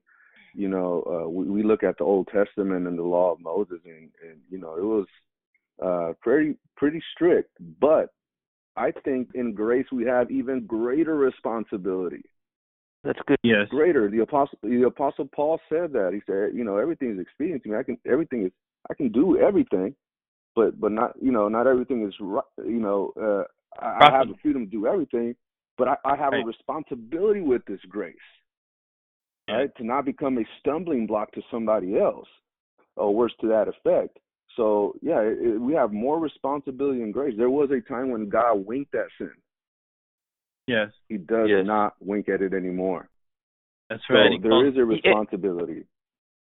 you know, uh, we, we look at the Old Testament and the Law of Moses, and, and you know, it was uh, pretty pretty strict. But I think in grace we have even greater responsibility. That's good. Yes. Greater. The apostle the apostle Paul said that. He said, you know, everything is expedient to me. I can everything is I can do everything, but but not you know not everything is right. You know, uh, I, I have the freedom to do everything, but I, I have right. a responsibility with this grace, yeah. right? To not become a stumbling block to somebody else, or worse to that effect. So yeah, it, it, we have more responsibility and grace. There was a time when God winked at sin. Yes. He does yes. not wink at it anymore. That's right. So there is a responsibility.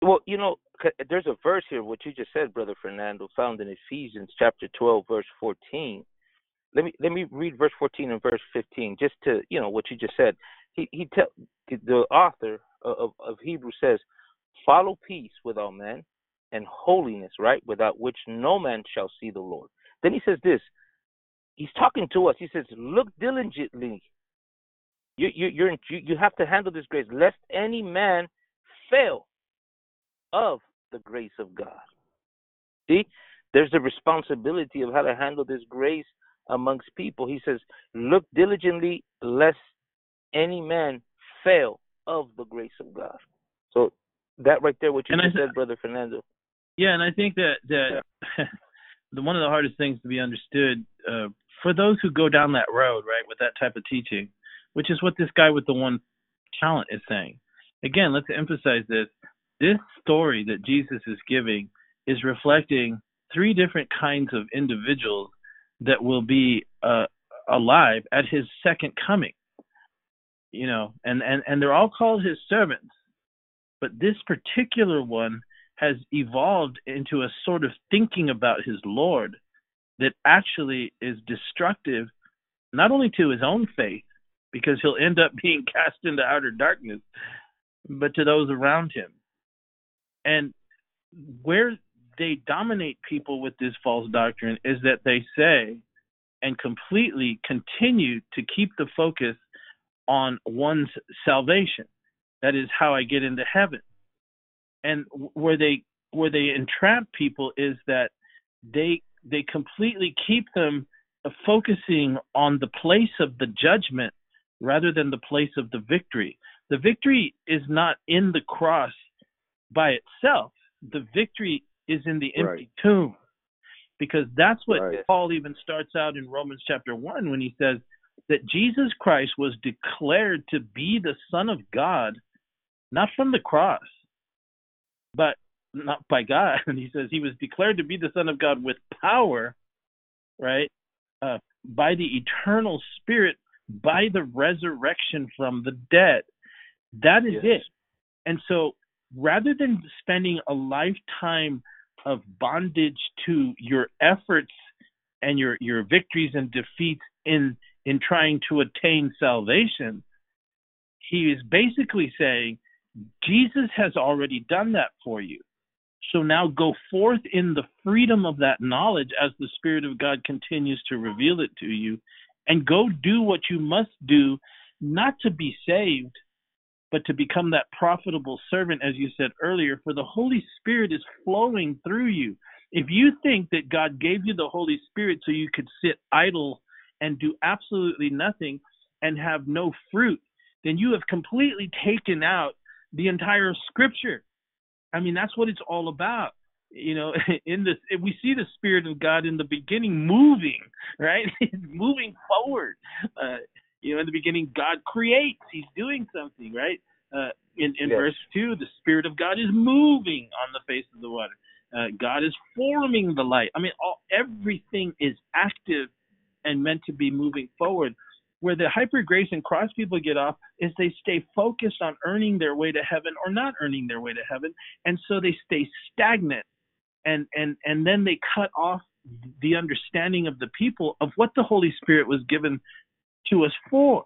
Well, you know, there's a verse here, what you just said, Brother Fernando, found in Ephesians chapter 12, verse 14. Let me let me read verse 14 and verse 15, just to you know what you just said. He he tell the author of, of Hebrew says, "Follow peace with all men and holiness, right, without which no man shall see the Lord." Then he says this. He's talking to us. He says, "Look diligently. You you you're in, you, you have to handle this grace, lest any man fail of the grace of God. See, there's the responsibility of how to handle this grace amongst people. He says, Look diligently, lest any man fail of the grace of God. So that right there, what you just said, Brother Fernando. Yeah, and I think that that the one of the hardest things to be understood uh, for those who go down that road, right, with that type of teaching, which is what this guy with the one talent is saying. Again, let's emphasize this this story that Jesus is giving is reflecting three different kinds of individuals that will be uh, alive at his second coming. You know, and, and, and they're all called his servants. But this particular one has evolved into a sort of thinking about his Lord that actually is destructive, not only to his own faith, because he'll end up being cast into outer darkness, but to those around him. And where they dominate people with this false doctrine is that they say and completely continue to keep the focus on one's salvation. That is how I get into heaven. And where they where they entrap people is that they they completely keep them uh, focusing on the place of the judgment rather than the place of the victory. The victory is not in the cross by itself. The victory is in the empty right. tomb. Because that's what right. Paul even starts out in Romans chapter 1 when he says that Jesus Christ was declared to be the Son of God, not from the cross, but not by God. And he says he was declared to be the Son of God with power, right? Uh, by the eternal Spirit, by the resurrection from the dead. That is yes. it. And so rather than spending a lifetime of bondage to your efforts and your your victories and defeats in in trying to attain salvation he is basically saying Jesus has already done that for you so now go forth in the freedom of that knowledge as the spirit of God continues to reveal it to you and go do what you must do not to be saved but to become that profitable servant, as you said earlier, for the Holy Spirit is flowing through you. If you think that God gave you the Holy Spirit so you could sit idle and do absolutely nothing and have no fruit, then you have completely taken out the entire scripture. I mean, that's what it's all about. You know, in this, we see the Spirit of God in the beginning moving, right? moving forward. Uh, you know, in the beginning, God creates. He's doing something, right? Uh, in in yes. verse two, the Spirit of God is moving on the face of the water. Uh, God is forming the light. I mean, all, everything is active and meant to be moving forward. Where the hyper grace and cross people get off is they stay focused on earning their way to heaven or not earning their way to heaven, and so they stay stagnant, and and and then they cut off the understanding of the people of what the Holy Spirit was given to us for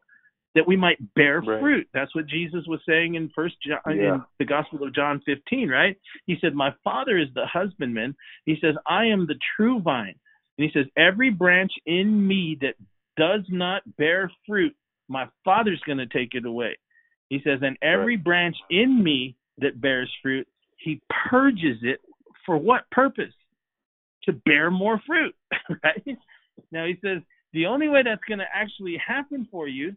that we might bear right. fruit. That's what Jesus was saying in First John, yeah. in the Gospel of John 15, right? He said, "My Father is the husbandman." He says, "I am the true vine." And he says, "Every branch in me that does not bear fruit, my Father's going to take it away." He says, "And every right. branch in me that bears fruit, he purges it for what purpose? To bear more fruit." right? Now he says, the only way that's going to actually happen for you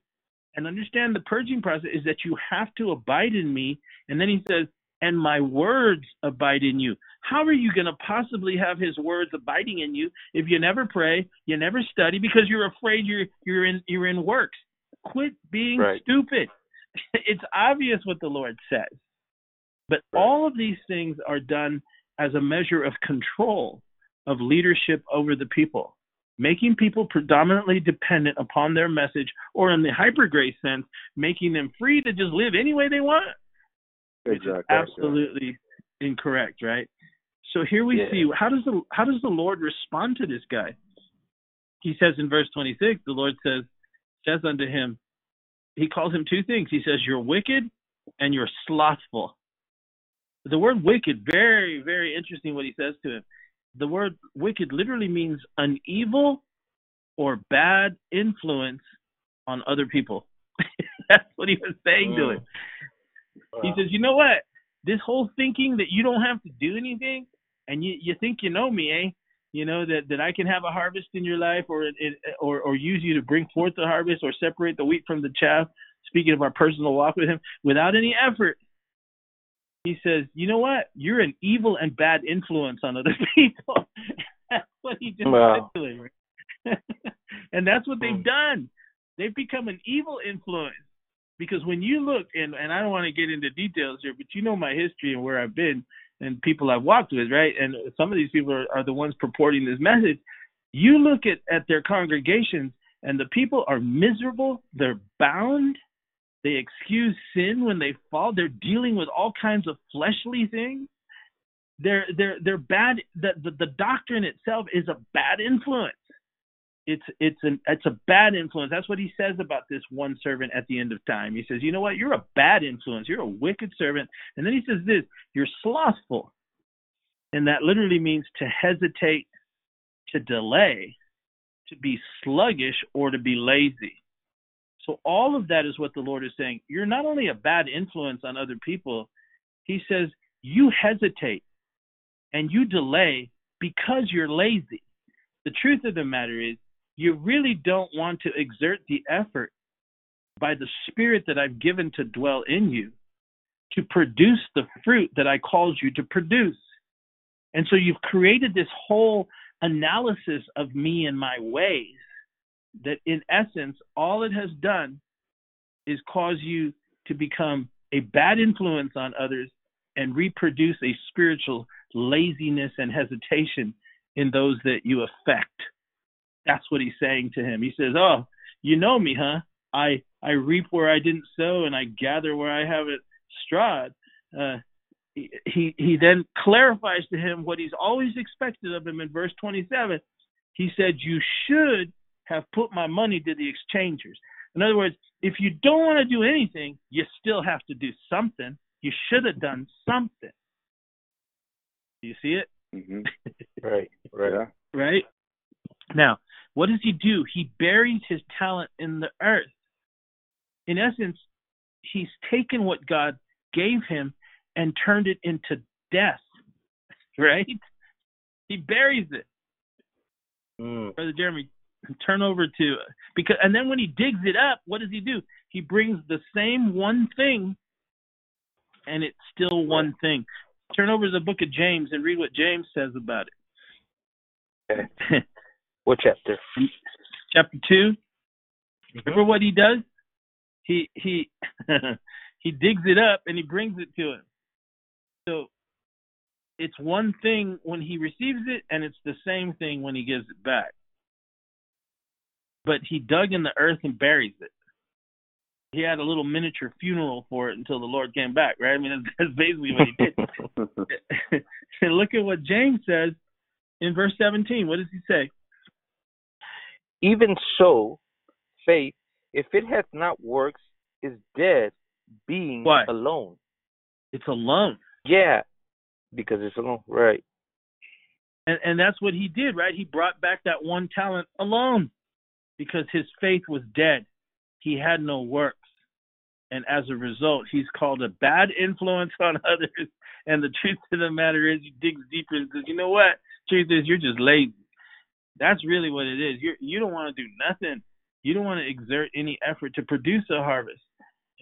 and understand the purging process is that you have to abide in me. And then he says, and my words abide in you. How are you going to possibly have his words abiding in you if you never pray, you never study because you're afraid you're you're in you're in works? Quit being right. stupid. It's obvious what the Lord says. But right. all of these things are done as a measure of control of leadership over the people making people predominantly dependent upon their message, or in the hyper grace sense, making them free to just live any way they want. Exactly. absolutely incorrect, right? So here we Yeah. see how does the how does the Lord respond to this guy? He says in verse 26, the Lord says says unto him, he calls him two things. He says, "You're wicked and you're slothful." The word "wicked" very very interesting. What he says to him. The word "wicked" literally means an evil or bad influence on other people. That's what he was saying to Mm. Him. He says, "You know what? This whole thinking that you don't have to do anything, and you you think you know me, eh? You know that that I can have a harvest in your life, or it, it, or or use you to bring forth the harvest, or separate the wheat from the chaff. Speaking of our personal walk with Him, without any effort." He says, "You know what? You're an evil and bad influence on other people." that's what he just Wow. said to him. and that's what they've Hmm. done. They've become an evil influence because when you look and and I don't want to get into details here, but you know my history and where I've been and people I've walked with, right? And some of these people are, are the ones purporting this message. You look at at their congregations and the people are miserable, they're bound, they excuse sin when they fall, they're dealing with all kinds of fleshly things. They're they're they're bad the the, the doctrine itself is a bad influence it's it's an it's a bad influence. That's what he says about this one servant at the end of time. He says, you know what, you're a bad influence. You're a wicked servant. And then he says this, you're slothful, and that literally means to hesitate, to delay, to be sluggish, or to be lazy. So all of that is what the Lord is saying. You're not only a bad influence on other people. He says you hesitate and you delay because you're lazy. The truth of the matter is you really don't want to exert the effort by the spirit that I've given to dwell in you to produce the fruit that I called you to produce. And so you've created this whole analysis of me and my ways that in essence all it has done is cause you to become a bad influence on others and reproduce a spiritual laziness and hesitation in those that you affect. That's what he's saying to him. He says, "Oh, you know me, huh? I I reap where I didn't sow, and I gather where I haven't strawed." Uh, he he he then clarifies to him what he's always expected of him in verse 27. He said, "You should have put my money to the exchangers." In other words, if you don't want to do anything, you still have to do something. You should have done something. Do you see it? hmm Right, right. Yeah. right? Now, what does he do? He buries his talent in the earth. In essence, he's taken what God gave him and turned it into death, right? He buries it. Mm. Brother Jeremy, turn over to because and then when he digs it up, what does he do? He brings the same one thing and it's still one thing. Turn over to the book of James and read what James says about it. What chapter? chapter 2 remember what he does? He he he digs it up and he brings it to him. So it's one thing when he receives it and it's the same thing when he gives it back. But he dug in the earth and buries it. He had a little miniature funeral for it until the lord came back right? I mean that's, that's basically what he did. And look at what james says in verse 17 what does he say Even so, faith, if it hath not works, is dead, being Why? alone. it's alone Yeah, because it's alone. Right. And, and that's what he did, right? He brought back that one talent alone because his faith was dead. He had no works. And as a result, he's called a bad influence on others. And the truth of the matter is, he digs deeper and says, you know what? Truth is, you're just lazy. That's really what it is. You're, you don't want to do nothing. You don't want to exert any effort to produce a harvest.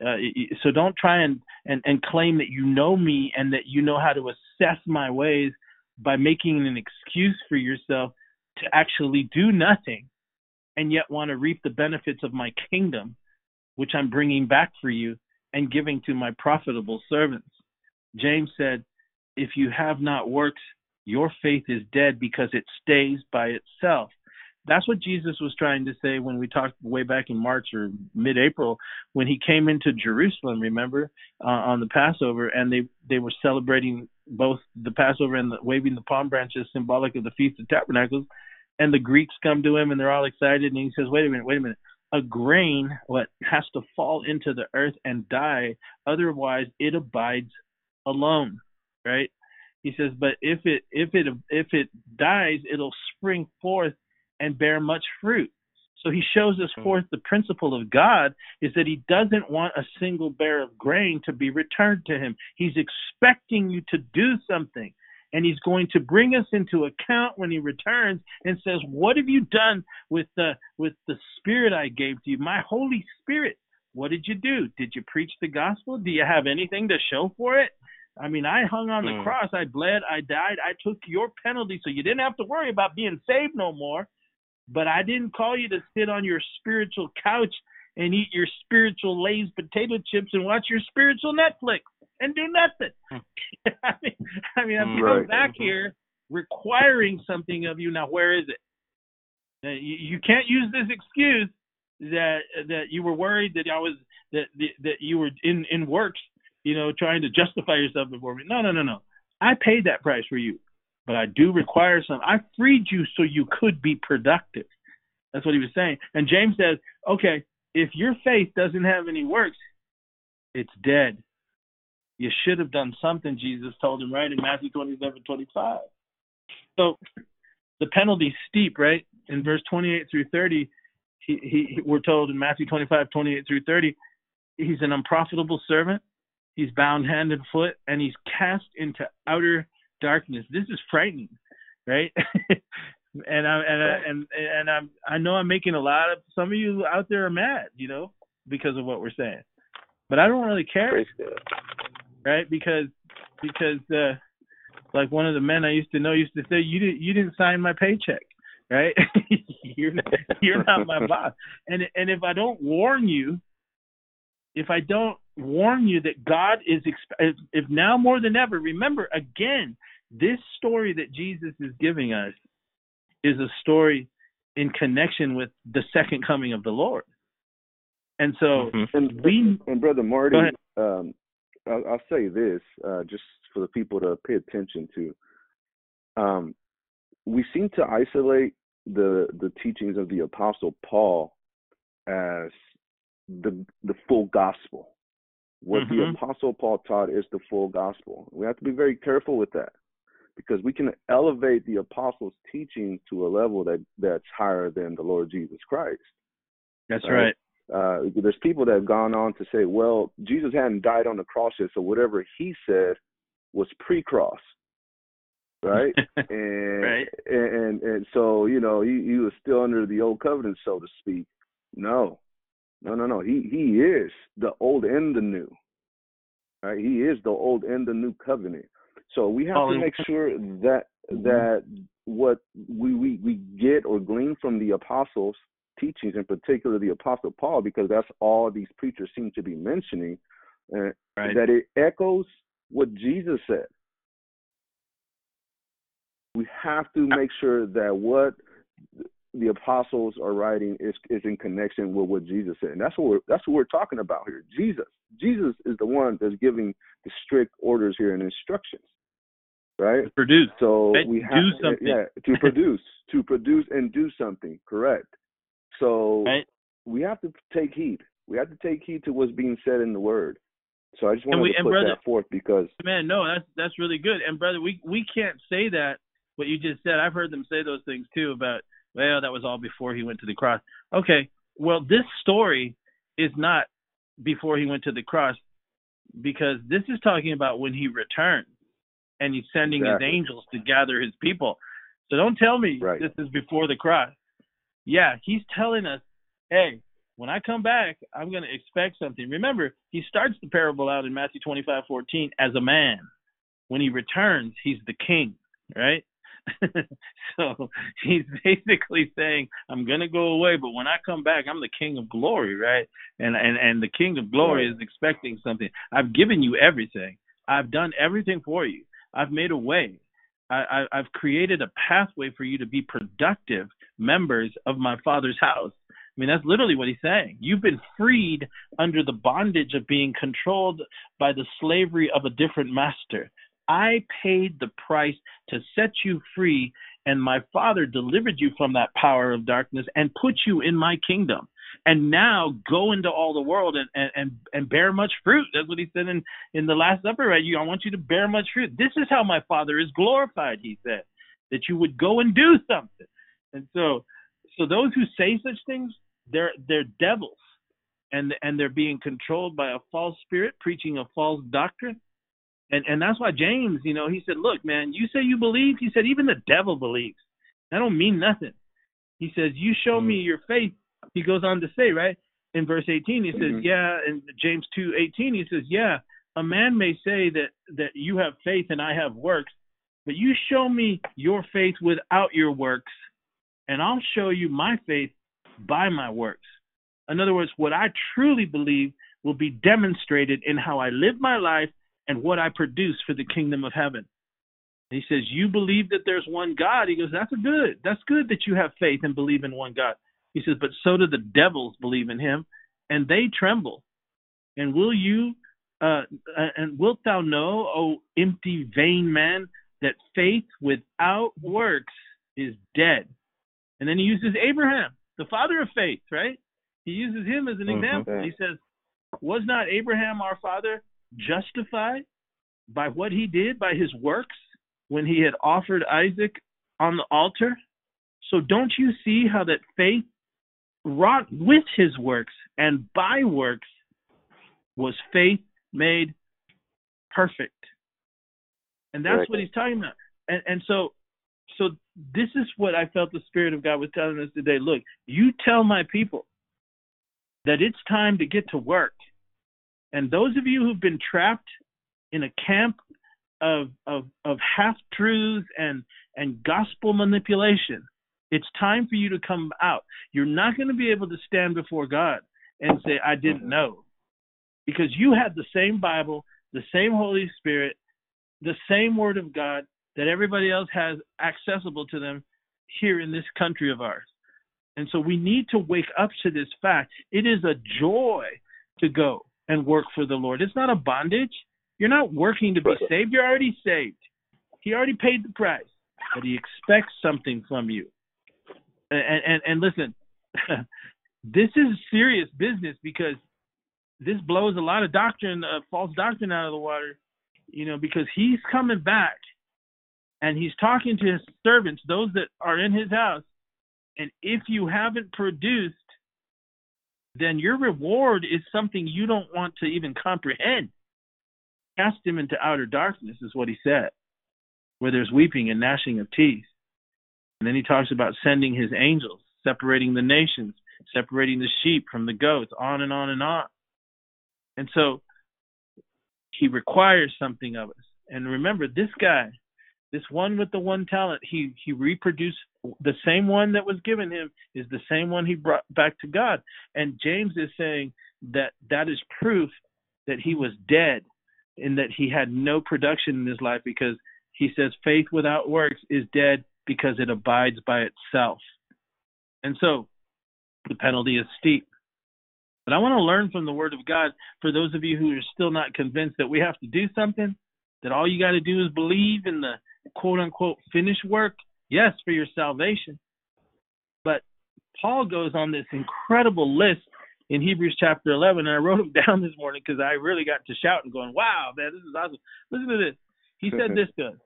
Uh, so don't try and, and, and claim that you know me and that you know how to assess my ways by making an excuse for yourself to actually do nothing and yet want to reap the benefits of my kingdom, which I'm bringing back for you and giving to my profitable servants. James said, If you have not works, your faith is dead because it stays by itself. That's what Jesus was trying to say when we talked way back in March or mid April when he came into Jerusalem, remember, uh, on the Passover, and they, they were celebrating both the Passover and the, waving the palm branches, symbolic of the Feast of Tabernacles. And the Greeks come to him and they're all excited. And he says, "Wait a minute, wait a minute. A grain, what has to fall into the earth and die, otherwise it abides alone, right?" He says, "But if it if it if it dies, it'll spring forth and bear much fruit." So he shows us hmm. forth the principle of God is that he doesn't want a single bear of grain to be returned to him. He's expecting you to do something. And he's going to bring us into account when he returns and says, What have you done with the with the spirit I gave to you? My Holy Spirit. What did you do? Did you preach the gospel? Do you have anything to show for it? I mean, I hung on the mm. cross. I bled. I died. I took your penalty, so you didn't have to worry about being saved no more. But I didn't call you to sit on your spiritual couch and eat your spiritual Lay's potato chips and watch your spiritual Netflix and do nothing. Hmm. I mean, I mean, I'm right. back here requiring something of you. Now, where is it? Uh, you, you can't use this excuse that that you were worried that I was that that you were in in works, you know, trying to justify yourself before me. No, no, no, no. I paid that price for you but I do require some. I freed you so you could be productive. That's what he was saying. And James says, okay, if your faith doesn't have any works, it's dead. You should have done something, Jesus told him, right, in Matthew 27, 25. So the penalty's steep, right? In verse 28 through 30, he, he, we're told in Matthew 25, 28 through 30, he's an unprofitable servant. He's bound hand and foot, and he's cast into outer darkness. This is frightening, right? and I and I, and and I'm I know I'm making a lot of some of you out there are mad, you know, because of what we're saying. But I don't really care, right? Because because uh, like one of the men I used to know used to say, you didn't you didn't sign my paycheck, right? you're not, you're not my boss. And and if I don't warn you, if I don't warn you that God is if, if now more than ever, remember again, this story that Jesus is giving us is a story in connection with the second coming of the Lord. And so mm-hmm. and, we and brother Marty, um, I'll, I'll, say this uh, just for the people to pay attention to. Um, we seem to isolate the the teachings of the apostle Paul as the the full gospel. What mm-hmm. the apostle Paul taught is the full gospel. We have to be very careful with that because we can elevate the apostles' teaching to a level that that's higher than the Lord Jesus Christ. That's right. right. Uh, there's people that have gone on to say, well, Jesus hadn't died on the cross yet, so whatever he said was pre-cross, right? and, right. and and and so you know he he was still under the old covenant, so to speak. No, no, no, no. He he is the old and the new. Right? He is the old and the new covenant. So we have oh, to make sure that mm-hmm. that what we, we we get or glean from the apostles' teachings, in particular the apostle Paul, because that's all these preachers seem to be mentioning, uh, right. that it echoes what Jesus said. We have to make sure that what the apostles are writing is is in connection with what Jesus said, and that's what we're that's what we're talking about here. Jesus, Jesus is the one that's giving the strict orders here and instructions, right? To produce. So we have do something. Yeah, to produce, to produce and do something. Correct. So right. we have to take heed. We have to take heed to what's being said in the Word. So I just wanted we, to put brother, that forth because man, no, that's that's really good. And brother, we we can't say that what you just said. I've heard them say those things too about well, that was all before he went to the cross. Okay, well, this story is not before he went to the cross because this is talking about when he returns and he's sending exactly. his angels to gather his people. So don't tell me right. this is before the cross. Yeah, he's telling us, hey, when I come back, I'm going to expect something. Remember, he starts the parable out in Matthew 25:14 as a man. When he returns, he's the king, right? so he's basically saying, I'm gonna go away, but when I come back, I'm the king of glory, right? And and and the king of glory is expecting something. I've given you everything. I've done everything for you. I've made a way. I, I, I've created a pathway for you to be productive members of my father's house. I mean, that's literally what he's saying. You've been freed under the bondage of being controlled by the slavery of a different master. I paid the price to set you free, and my Father delivered you from that power of darkness and put you in my kingdom. And now go into all the world and, and, and, and bear much fruit. That's what he said in, in the Last Supper, right? You, I want you to bear much fruit. This is how my Father is glorified, he said, that you would go and do something. And so, so those who say such things, they're they're devils, and and they're being controlled by a false spirit, preaching a false doctrine. And and that's why James, you know, he said, look, man, you say you believe. He said even the devil believes. That don't mean nothing. He says, you show me mm. your faith. He goes on to say, right in verse 18, he says, mm-hmm. yeah, in James 2:18, he says, yeah, a man may say that that you have faith and I have works, but you show me your faith without your works, and I'll show you my faith by my works. In other words, what I truly believe will be demonstrated in how I live my life and what I produce for the kingdom of heaven. he says, You believe that there's one God. He goes, That's good. That's good that you have faith and believe in one God. He says, But so do the devils believe in him, and they tremble. And will you, uh, and wilt thou know, O empty, vain man, that faith without works is dead? And then he uses Abraham, the father of faith, right? He uses him as an mm-hmm. example. He says, Was not Abraham our father justified by what he did, by his works, when he had offered Isaac on the altar? So don't you see how that faith wrought with his works and by works was faith made perfect? And that's right. what he's talking about. And and so so this is what I felt the Spirit of God was telling us today. Look, you tell my people that it's time to get to work. And those of you who've been trapped in a camp of of, of half truths and and gospel manipulation, it's time for you to come out. You're not going to be able to stand before God and say, I didn't mm-hmm. know. Because you have the same Bible, the same Holy Spirit, the same Word of God that everybody else has accessible to them here in this country of ours. And so we need to wake up to this fact. It is a joy to go and work for the Lord. It's not a bondage. You're not working to be saved. You're already saved. He already paid the price, but he expects something from you. And and, and listen, this is serious business because this blows a lot of doctrine, uh, false doctrine out of the water. You know, because he's coming back and he's talking to his servants, those that are in his house. And if you haven't produced, then your reward is something you don't want to even comprehend. Cast him into outer darkness, is what he said, where there's weeping and gnashing of teeth. And then he talks about sending his angels, separating the nations, separating the sheep from the goats, on and on and on. And so he requires something of us. And remember, this guy, this one with the one talent, he he reproduced the same one that was given him is the same one he brought back to God. And James is saying that that is proof that he was dead and that he had no production in his life because he says faith without works is dead because it abides by itself. And so the penalty is steep. But I want to learn from the word of God for those of you who are still not convinced that we have to do something, that all you got to do is believe in the quote unquote finished work, yes, for your salvation. But Paul goes on this incredible list in Hebrews chapter 11, and I wrote them down this morning because I really got to shout and going, wow, man, this is awesome. Listen to this. He said this to us.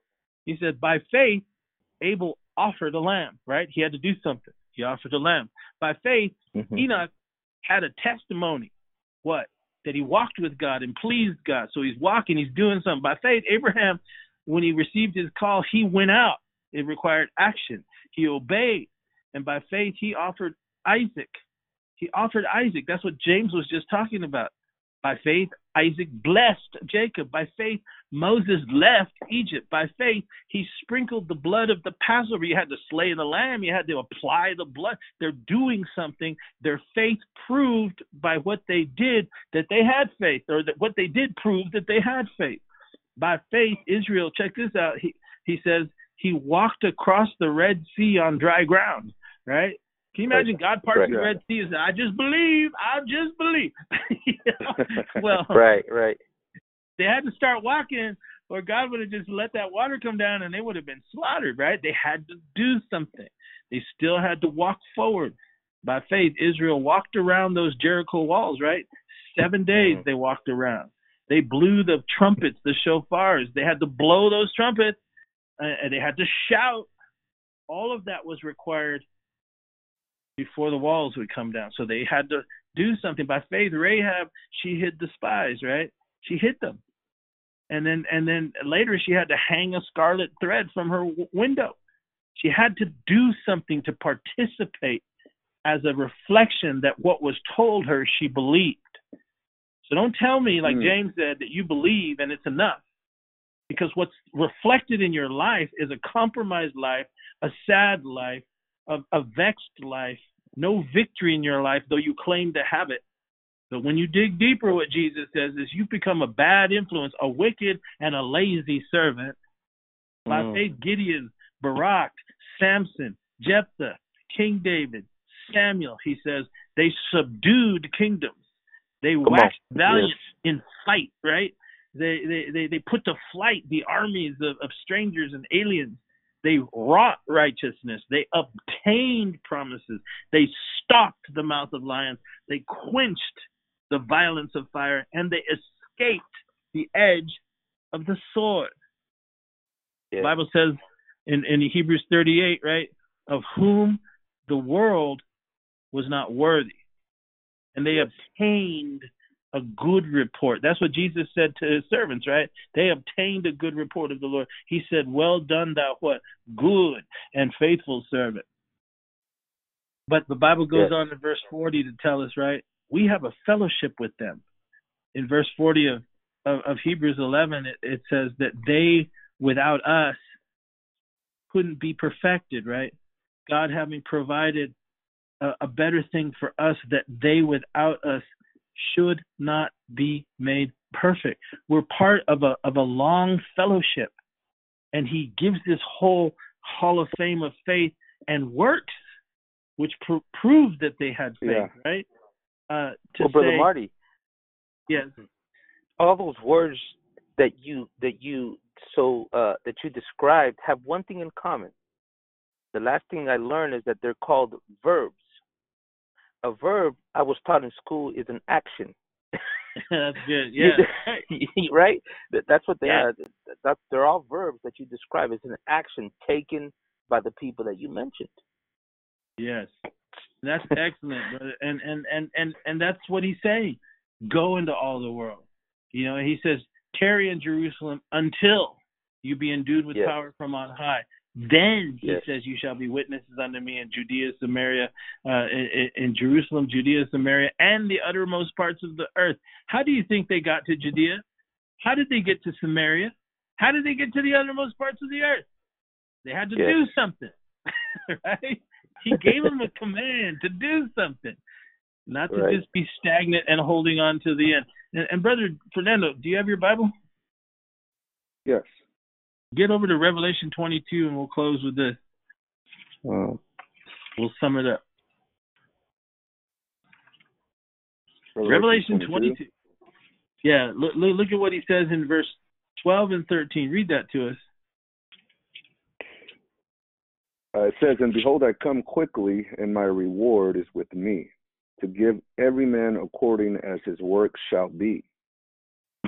He said, by faith, Abel offered a lamb, right? He had to do something. He offered a lamb. By faith, mm-hmm. Enoch had a testimony. What? That he walked with God and pleased God. So he's walking, he's doing something. By faith, Abraham when he received his call, he went out. It required action. He obeyed. And by faith, he offered Isaac. He offered Isaac. That's what James was just talking about. By faith, Isaac blessed Jacob. By faith, Moses left Egypt. By faith, he sprinkled the blood of the Passover. You had to slay the lamb, you had to apply the blood. They're doing something. Their faith proved by what they did that they had faith, or that what they did proved that they had faith by faith, Israel, check this out. He, he says he walked across the Red Sea on dry ground, right? Can you imagine God parts right, the Red Sea and said, I just believe, I just believe. well, right, right. They had to start walking, or God would have just let that water come down and they would have been slaughtered, right? They had to do something. They still had to walk forward. By faith, Israel walked around those Jericho walls, right? Seven days mm-hmm. they walked around. They blew the trumpets, the shofars. They had to blow those trumpets and they had to shout. All of that was required before the walls would come down. So they had to do something. By faith, Rahab, she hid the spies, right? She hid them. And then and then later she had to hang a scarlet thread from her w- window. She had to do something to participate as a reflection that what was told her she believed. So don't tell me, like mm. James said, that you believe and it's enough. Because what's reflected in your life is a compromised life, a sad life, a, a vexed life, no victory in your life, though you claim to have it. But when you dig deeper, what Jesus says is you've become a bad influence, a wicked and a lazy servant. By mm. faith, Gideon, Barak, Samson, Jephthah, King David, Samuel, he says, they subdued kingdoms. They Come waxed on. valiant yes. in fight, right? They, they, they, they put to flight the armies of, of strangers and aliens. They wrought righteousness. They obtained promises. They stopped the mouth of lions. They quenched the violence of fire, and they escaped the edge of the sword. Yeah. The Bible says in, in Hebrews 38, right, of whom the world was not worthy. And they obtained a good report. That's what Jesus said to his servants, right? They obtained a good report of the Lord. He said, Well done, thou what? Good and faithful servant. But the Bible goes yes. on in verse 40 to tell us, right? We have a fellowship with them. In verse 40 of, of, of Hebrews 11, it, it says that they, without us, couldn't be perfected, right? God having provided a, a better thing for us that they without us should not be made perfect. We're part of a of a long fellowship, and He gives this whole Hall of Fame of faith and works, which pr- proves that they had faith, yeah. right? Uh, to well, brother say, Marty, yes, all those words that you that you so uh, that you described have one thing in common. The last thing I learned is that they're called verbs a verb I was taught in school is an action. that's good. Yeah. right. That's what they yeah. are. That's they're all verbs that you describe as an action taken by the people that you mentioned. Yes. That's excellent, brother. And and and and and that's what he's saying. Go into all the world. You know, he says, tarry in Jerusalem until you be endued with yes. power from on high. Then he yes. says, "You shall be witnesses unto me in Judea, Samaria, uh, in, in, Jerusalem, Judea, Samaria, and the uttermost parts of the earth." How do you think they got to Judea? How did they get to Samaria? How did they get to the uttermost parts of the earth? They had to yes. do something, right? He gave them a command to do something, not to right. just be stagnant and holding on to the end. And, and brother Fernando, do you have your Bible? Yes get over to Revelation 22 and we'll close with this. Wow. We'll sum it up. Revelation, 22. 22. Yeah, look, look at what he says in verse 12 and 13. Read that to us. Uh, it says, And behold, I come quickly, and my reward is with me, to give every man according as his work shall be.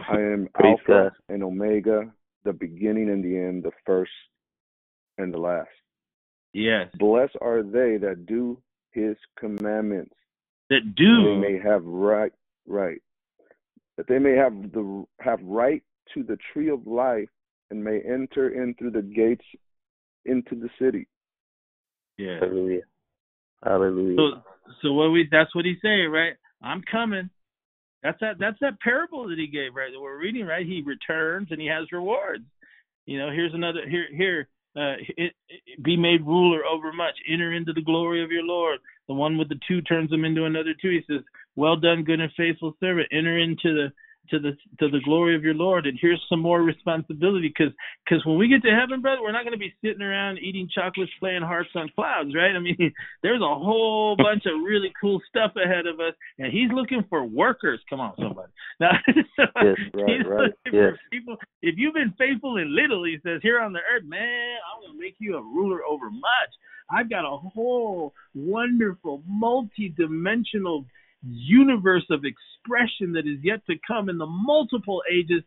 I am Alpha and Omega, the beginning and the end, the first and the last. Yes. Blessed are they that do his commandments. That do they may have right right. That they may have the have right to the tree of life and may enter in through the gates into the city. Yeah. Hallelujah. Hallelujah. So so what we that's what he's saying, right? I'm coming. That's that that's that parable that he gave, right? That we're reading, right? He returns and he has rewards. You know, here's another here here uh, it, it, be made ruler over much. Enter into the glory of your Lord. The one with the two turns them into another two. He says, "Well done, good and faithful servant. Enter into the to the to the glory of your Lord. And here's some more responsibility, because because when we get to heaven, brother, we're not going to be sitting around eating chocolates, playing harps on clouds, right? I mean, there's a whole bunch of really cool stuff ahead of us, and He's looking for workers. Come on, somebody. Now, yes, right, He's right. looking yes. for people. if you've been faithful in little, he says, here on the earth, man, I'm gonna make you a ruler over much. I've got a whole wonderful, multi-dimensional universe of expression that is yet to come in the multiple ages.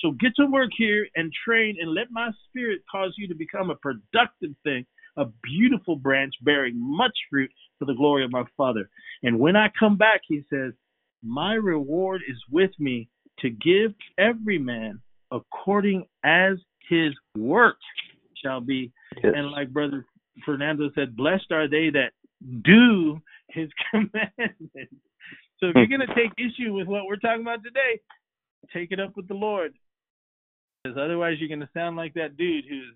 So get to work here and train and let my spirit cause you to become a productive thing, a beautiful branch bearing much fruit for the glory of my Father. And when I come back, he says, my reward is with me to give every man according as his work shall be. Yes. And like Brother Fernando said, blessed are they that do his commandments. So if you're going to take issue with what we're talking about today, take it up with the Lord. Because otherwise you're going to sound like that dude who's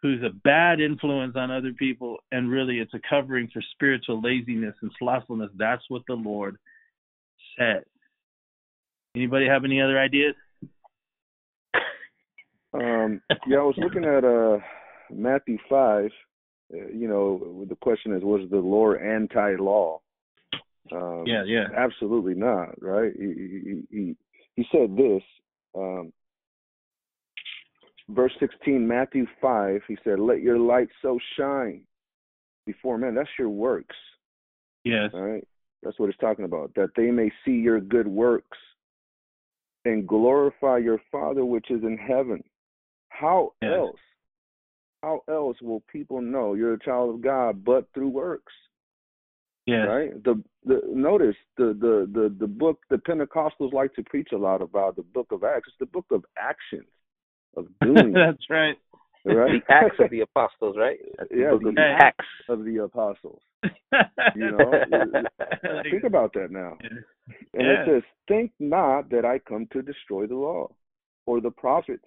who's a bad influence on other people and really it's a covering for spiritual laziness and slothfulness. That's what the Lord said. Anybody have any other ideas? Um, yeah, I was looking at uh, Matthew 5 you know, the question is, was the Lord anti-law? Um, yeah, yeah, absolutely not. Right? He he he, he said this. Um, verse 16, Matthew 5, he said, Let your light so shine before men. That's your works. Yes. All right. That's what it's talking about. That they may see your good works and glorify your Father which is in heaven. How yes. else? How else will people know you're a child of God but through works? Yeah. Right. The the notice the the the the book the Pentecostals like to preach a lot about the book of Acts. It's the book of actions of doing. That's right. Right. The Acts of the Apostles, right? That's yeah, the, the Acts of the Apostles. you know, uh, think about that now. And yeah. it says, "Think not that I come to destroy the law or the prophet.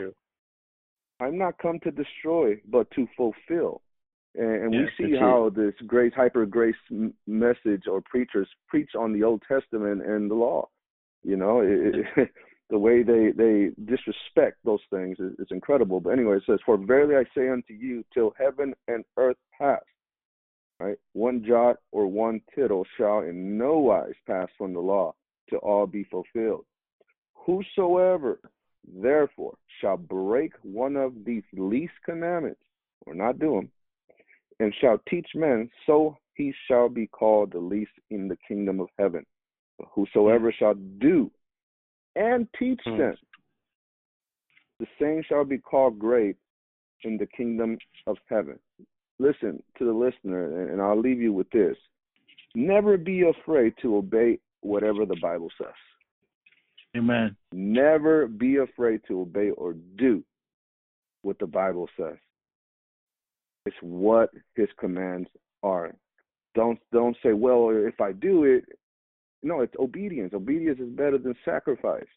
I'm not come to destroy, but to fulfill." And, and yes, we see how this grace, hyper grace message or preachers preach on the Old Testament and the law. You know, it, it, the way they they disrespect those things is, is incredible. But anyway, it says, "For verily I say unto you, till heaven and earth pass, right, one jot or one tittle shall in no wise pass from the law, till all be fulfilled. Whosoever therefore shall break one of these least commandments, or not do them, and shall teach men, so he shall be called the least in the kingdom of heaven. But whosoever shall do and teach mm. them. The same shall be called great in the kingdom of heaven. Listen to the listener, and I'll leave you with this. Never be afraid to obey whatever the Bible says. Amen. Never be afraid to obey or do what the Bible says. It's what his commands are. Don't don't say, well, if I do it, no, it's obedience. Obedience is better than sacrifice.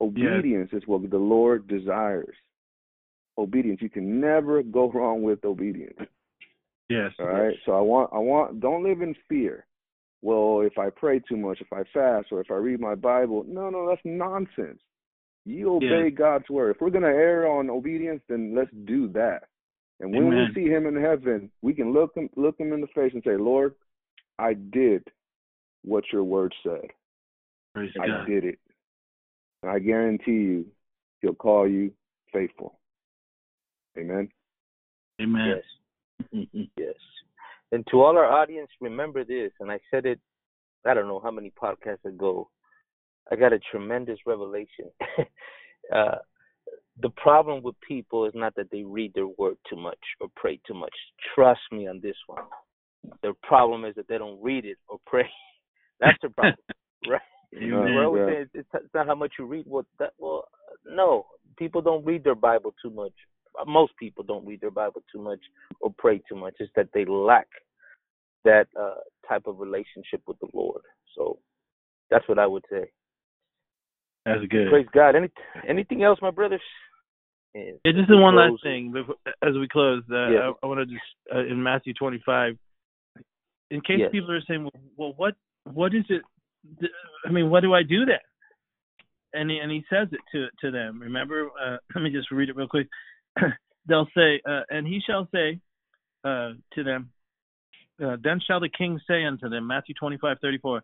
Obedience is what the Lord desires. Obedience. You can never go wrong with obedience. Yes. All right. Yes. So I want I want don't live in fear. Well, if I pray too much, if I fast, or if I read my Bible, no, no, that's nonsense. You obey yes. God's word. If we're gonna err on obedience, then let's do that. And when Amen. we see Him in heaven, we can look him look Him in the face and say, Lord, I did what your word said. Praise I God. did it. And I guarantee you, he'll call you faithful. Amen. Amen. Yes. yes. And to all our audience, remember this, and I said it, I don't know how many podcasts ago. I got a tremendous revelation. uh, the problem with people is not that they read their word too much or pray too much. Trust me on this one. Their problem is that they don't read it or pray. That's the problem, right? You know, We're always saying it's, it's not how much you read. What that? Well, no, people don't read their Bible too much. Most people don't read their Bible too much or pray too much. It's that they lack that uh, type of relationship with the Lord. So that's what I would say. That's good. Praise God. Any anything else, my brothers? And yeah, just one last thing before, as we close. Uh, I, I want to just uh, in Matthew 25, in case yes. people are saying, well, well, what what is it? I mean, what do I do there? And he, and he says it to to them. Remember, uh, let me just read it real quick. They'll say, uh, and he shall say uh, to them, uh, then shall the king say unto them, Matthew twenty five thirty four,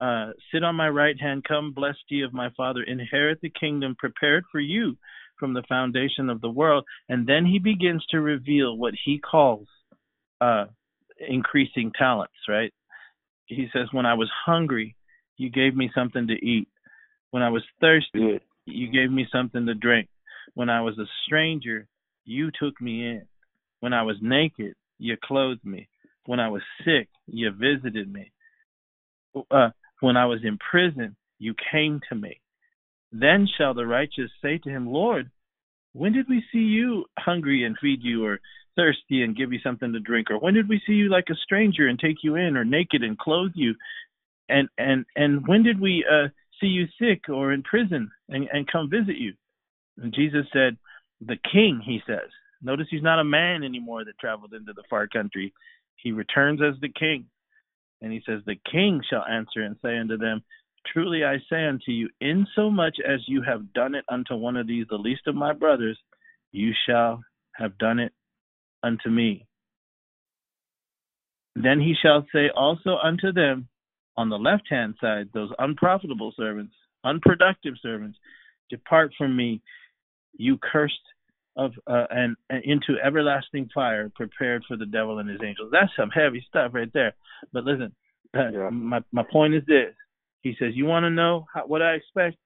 uh, sit on my right hand, come blessed ye of my father, inherit the kingdom prepared for you from the foundation of the world. And then he begins to reveal what he calls uh, increasing talents, right? He says, When I was hungry, you gave me something to eat. When I was thirsty, you gave me something to drink. When I was a stranger, you took me in. When I was naked, you clothed me. When I was sick, you visited me. Uh, when I was in prison, you came to me. Then shall the righteous say to him, Lord, when did we see you hungry and feed you, or thirsty and give you something to drink? Or when did we see you like a stranger and take you in, or naked and clothe you? And and and when did we uh, see you sick or in prison and, and come visit you? And Jesus said, The king, he says. Notice he's not a man anymore that traveled into the far country. He returns as the king. And he says, The king shall answer and say unto them, Truly I say unto you, insomuch as you have done it unto one of these, the least of my brothers, you shall have done it unto me. Then he shall say also unto them on the left hand side, those unprofitable servants, unproductive servants, depart from me, you cursed of uh, and, and into everlasting fire prepared for the devil and his angels. That's some heavy stuff right there. But listen, uh, yeah. my my point is this: he says, You want to know how, what I expect?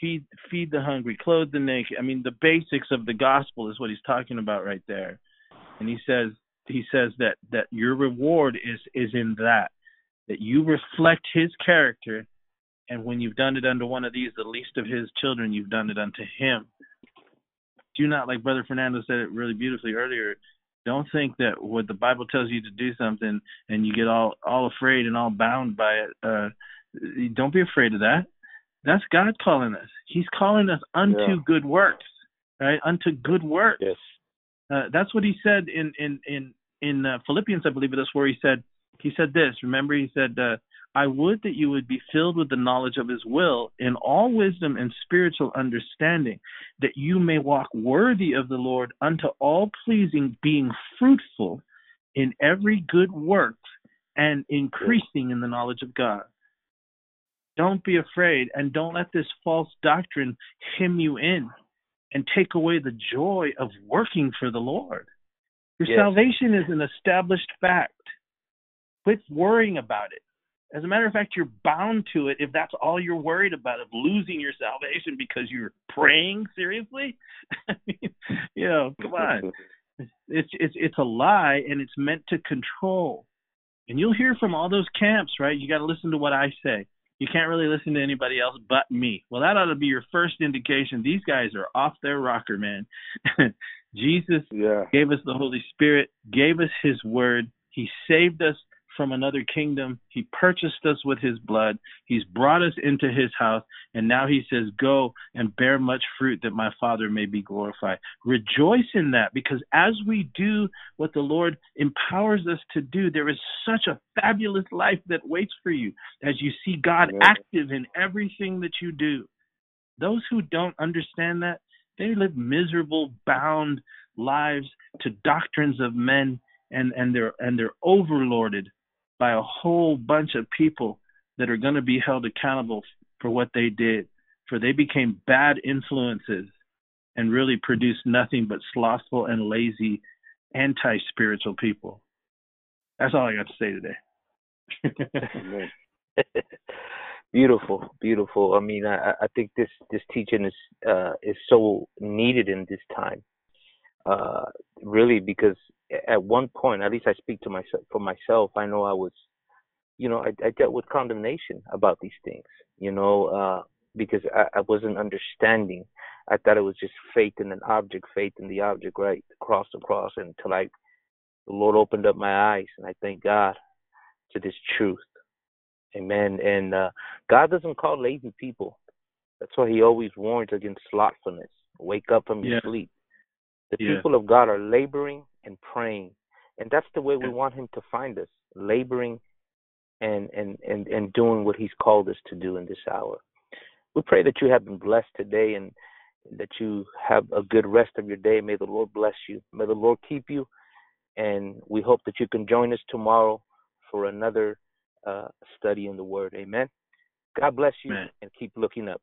Feed, feed the hungry, clothe the naked. I mean, the basics of the gospel is what he's talking about right there. And he says, he says that that your reward is is in that that you reflect his character and when you've done it unto one of these the least of his children you've done it unto him do not like brother fernando said it really beautifully earlier don't think that what the bible tells you to do something and you get all all afraid and all bound by it uh don't be afraid of that. That's God calling us. He's calling us unto yeah. good works, right? Unto good works. Yes. Uh, that's what he said in in in in uh, Philippians, I believe it is, where he said he said this. Remember, he said, uh, "I would that you would be filled with the knowledge of His will in all wisdom and spiritual understanding, that you may walk worthy of the Lord unto all pleasing, being fruitful in every good work and increasing in the knowledge of God." Don't be afraid and don't let this false doctrine hem you in and take away the joy of working for the Lord. Your yes. salvation is an established fact. Quit worrying about it. As a matter of fact, you're bound to it if that's all you're worried about of losing your salvation because you're praying seriously. I mean, you know, come on. It's it's it's a lie and it's meant to control. And you'll hear from all those camps, right? You got to listen to what I say you can't really listen to anybody else but me. Well, that ought to be your first indication. These guys are off their rocker, man. Jesus yeah. gave us the Holy Spirit, gave us His Word. He saved us from another kingdom. He purchased us with his blood. He's brought us into his house. And now he says, Go and bear much fruit that my Father may be glorified. Rejoice in that because as we do what the Lord empowers us to do, there is such a fabulous life that waits for you as you see God active in everything that you do. Those who don't understand that, they live miserable, bound lives to doctrines of men and and they're and they're overlorded by a whole bunch of people that are going to be held accountable for what they did, for they became bad influences and really produced nothing but slothful and lazy, anti spiritual people. That's all I got to say today. beautiful, beautiful. I mean, I, I think this this teaching is uh, is so needed in this time. Uh, really, because at one point, at least I speak to myself for myself. I know I was, you know, I, I dealt with condemnation about these things, you know, uh, because I, I wasn't understanding. I thought it was just faith in an object, faith in the object, right, cross to cross, until I, the Lord opened up my eyes, and I thank God to this truth. Amen. And uh, God doesn't call lazy people. That's why He always warns against slothfulness. Wake up from your sleep. The yeah. people of God are laboring and praying. And that's the way we want him to find us, laboring and, and, and, and doing what he's called us to do in this hour. We pray that you have been blessed today and that you have a good rest of your day. May the Lord bless you. May the Lord keep you. And we hope that you can join us tomorrow for another uh, study in the Word. Amen. God bless you and keep looking up.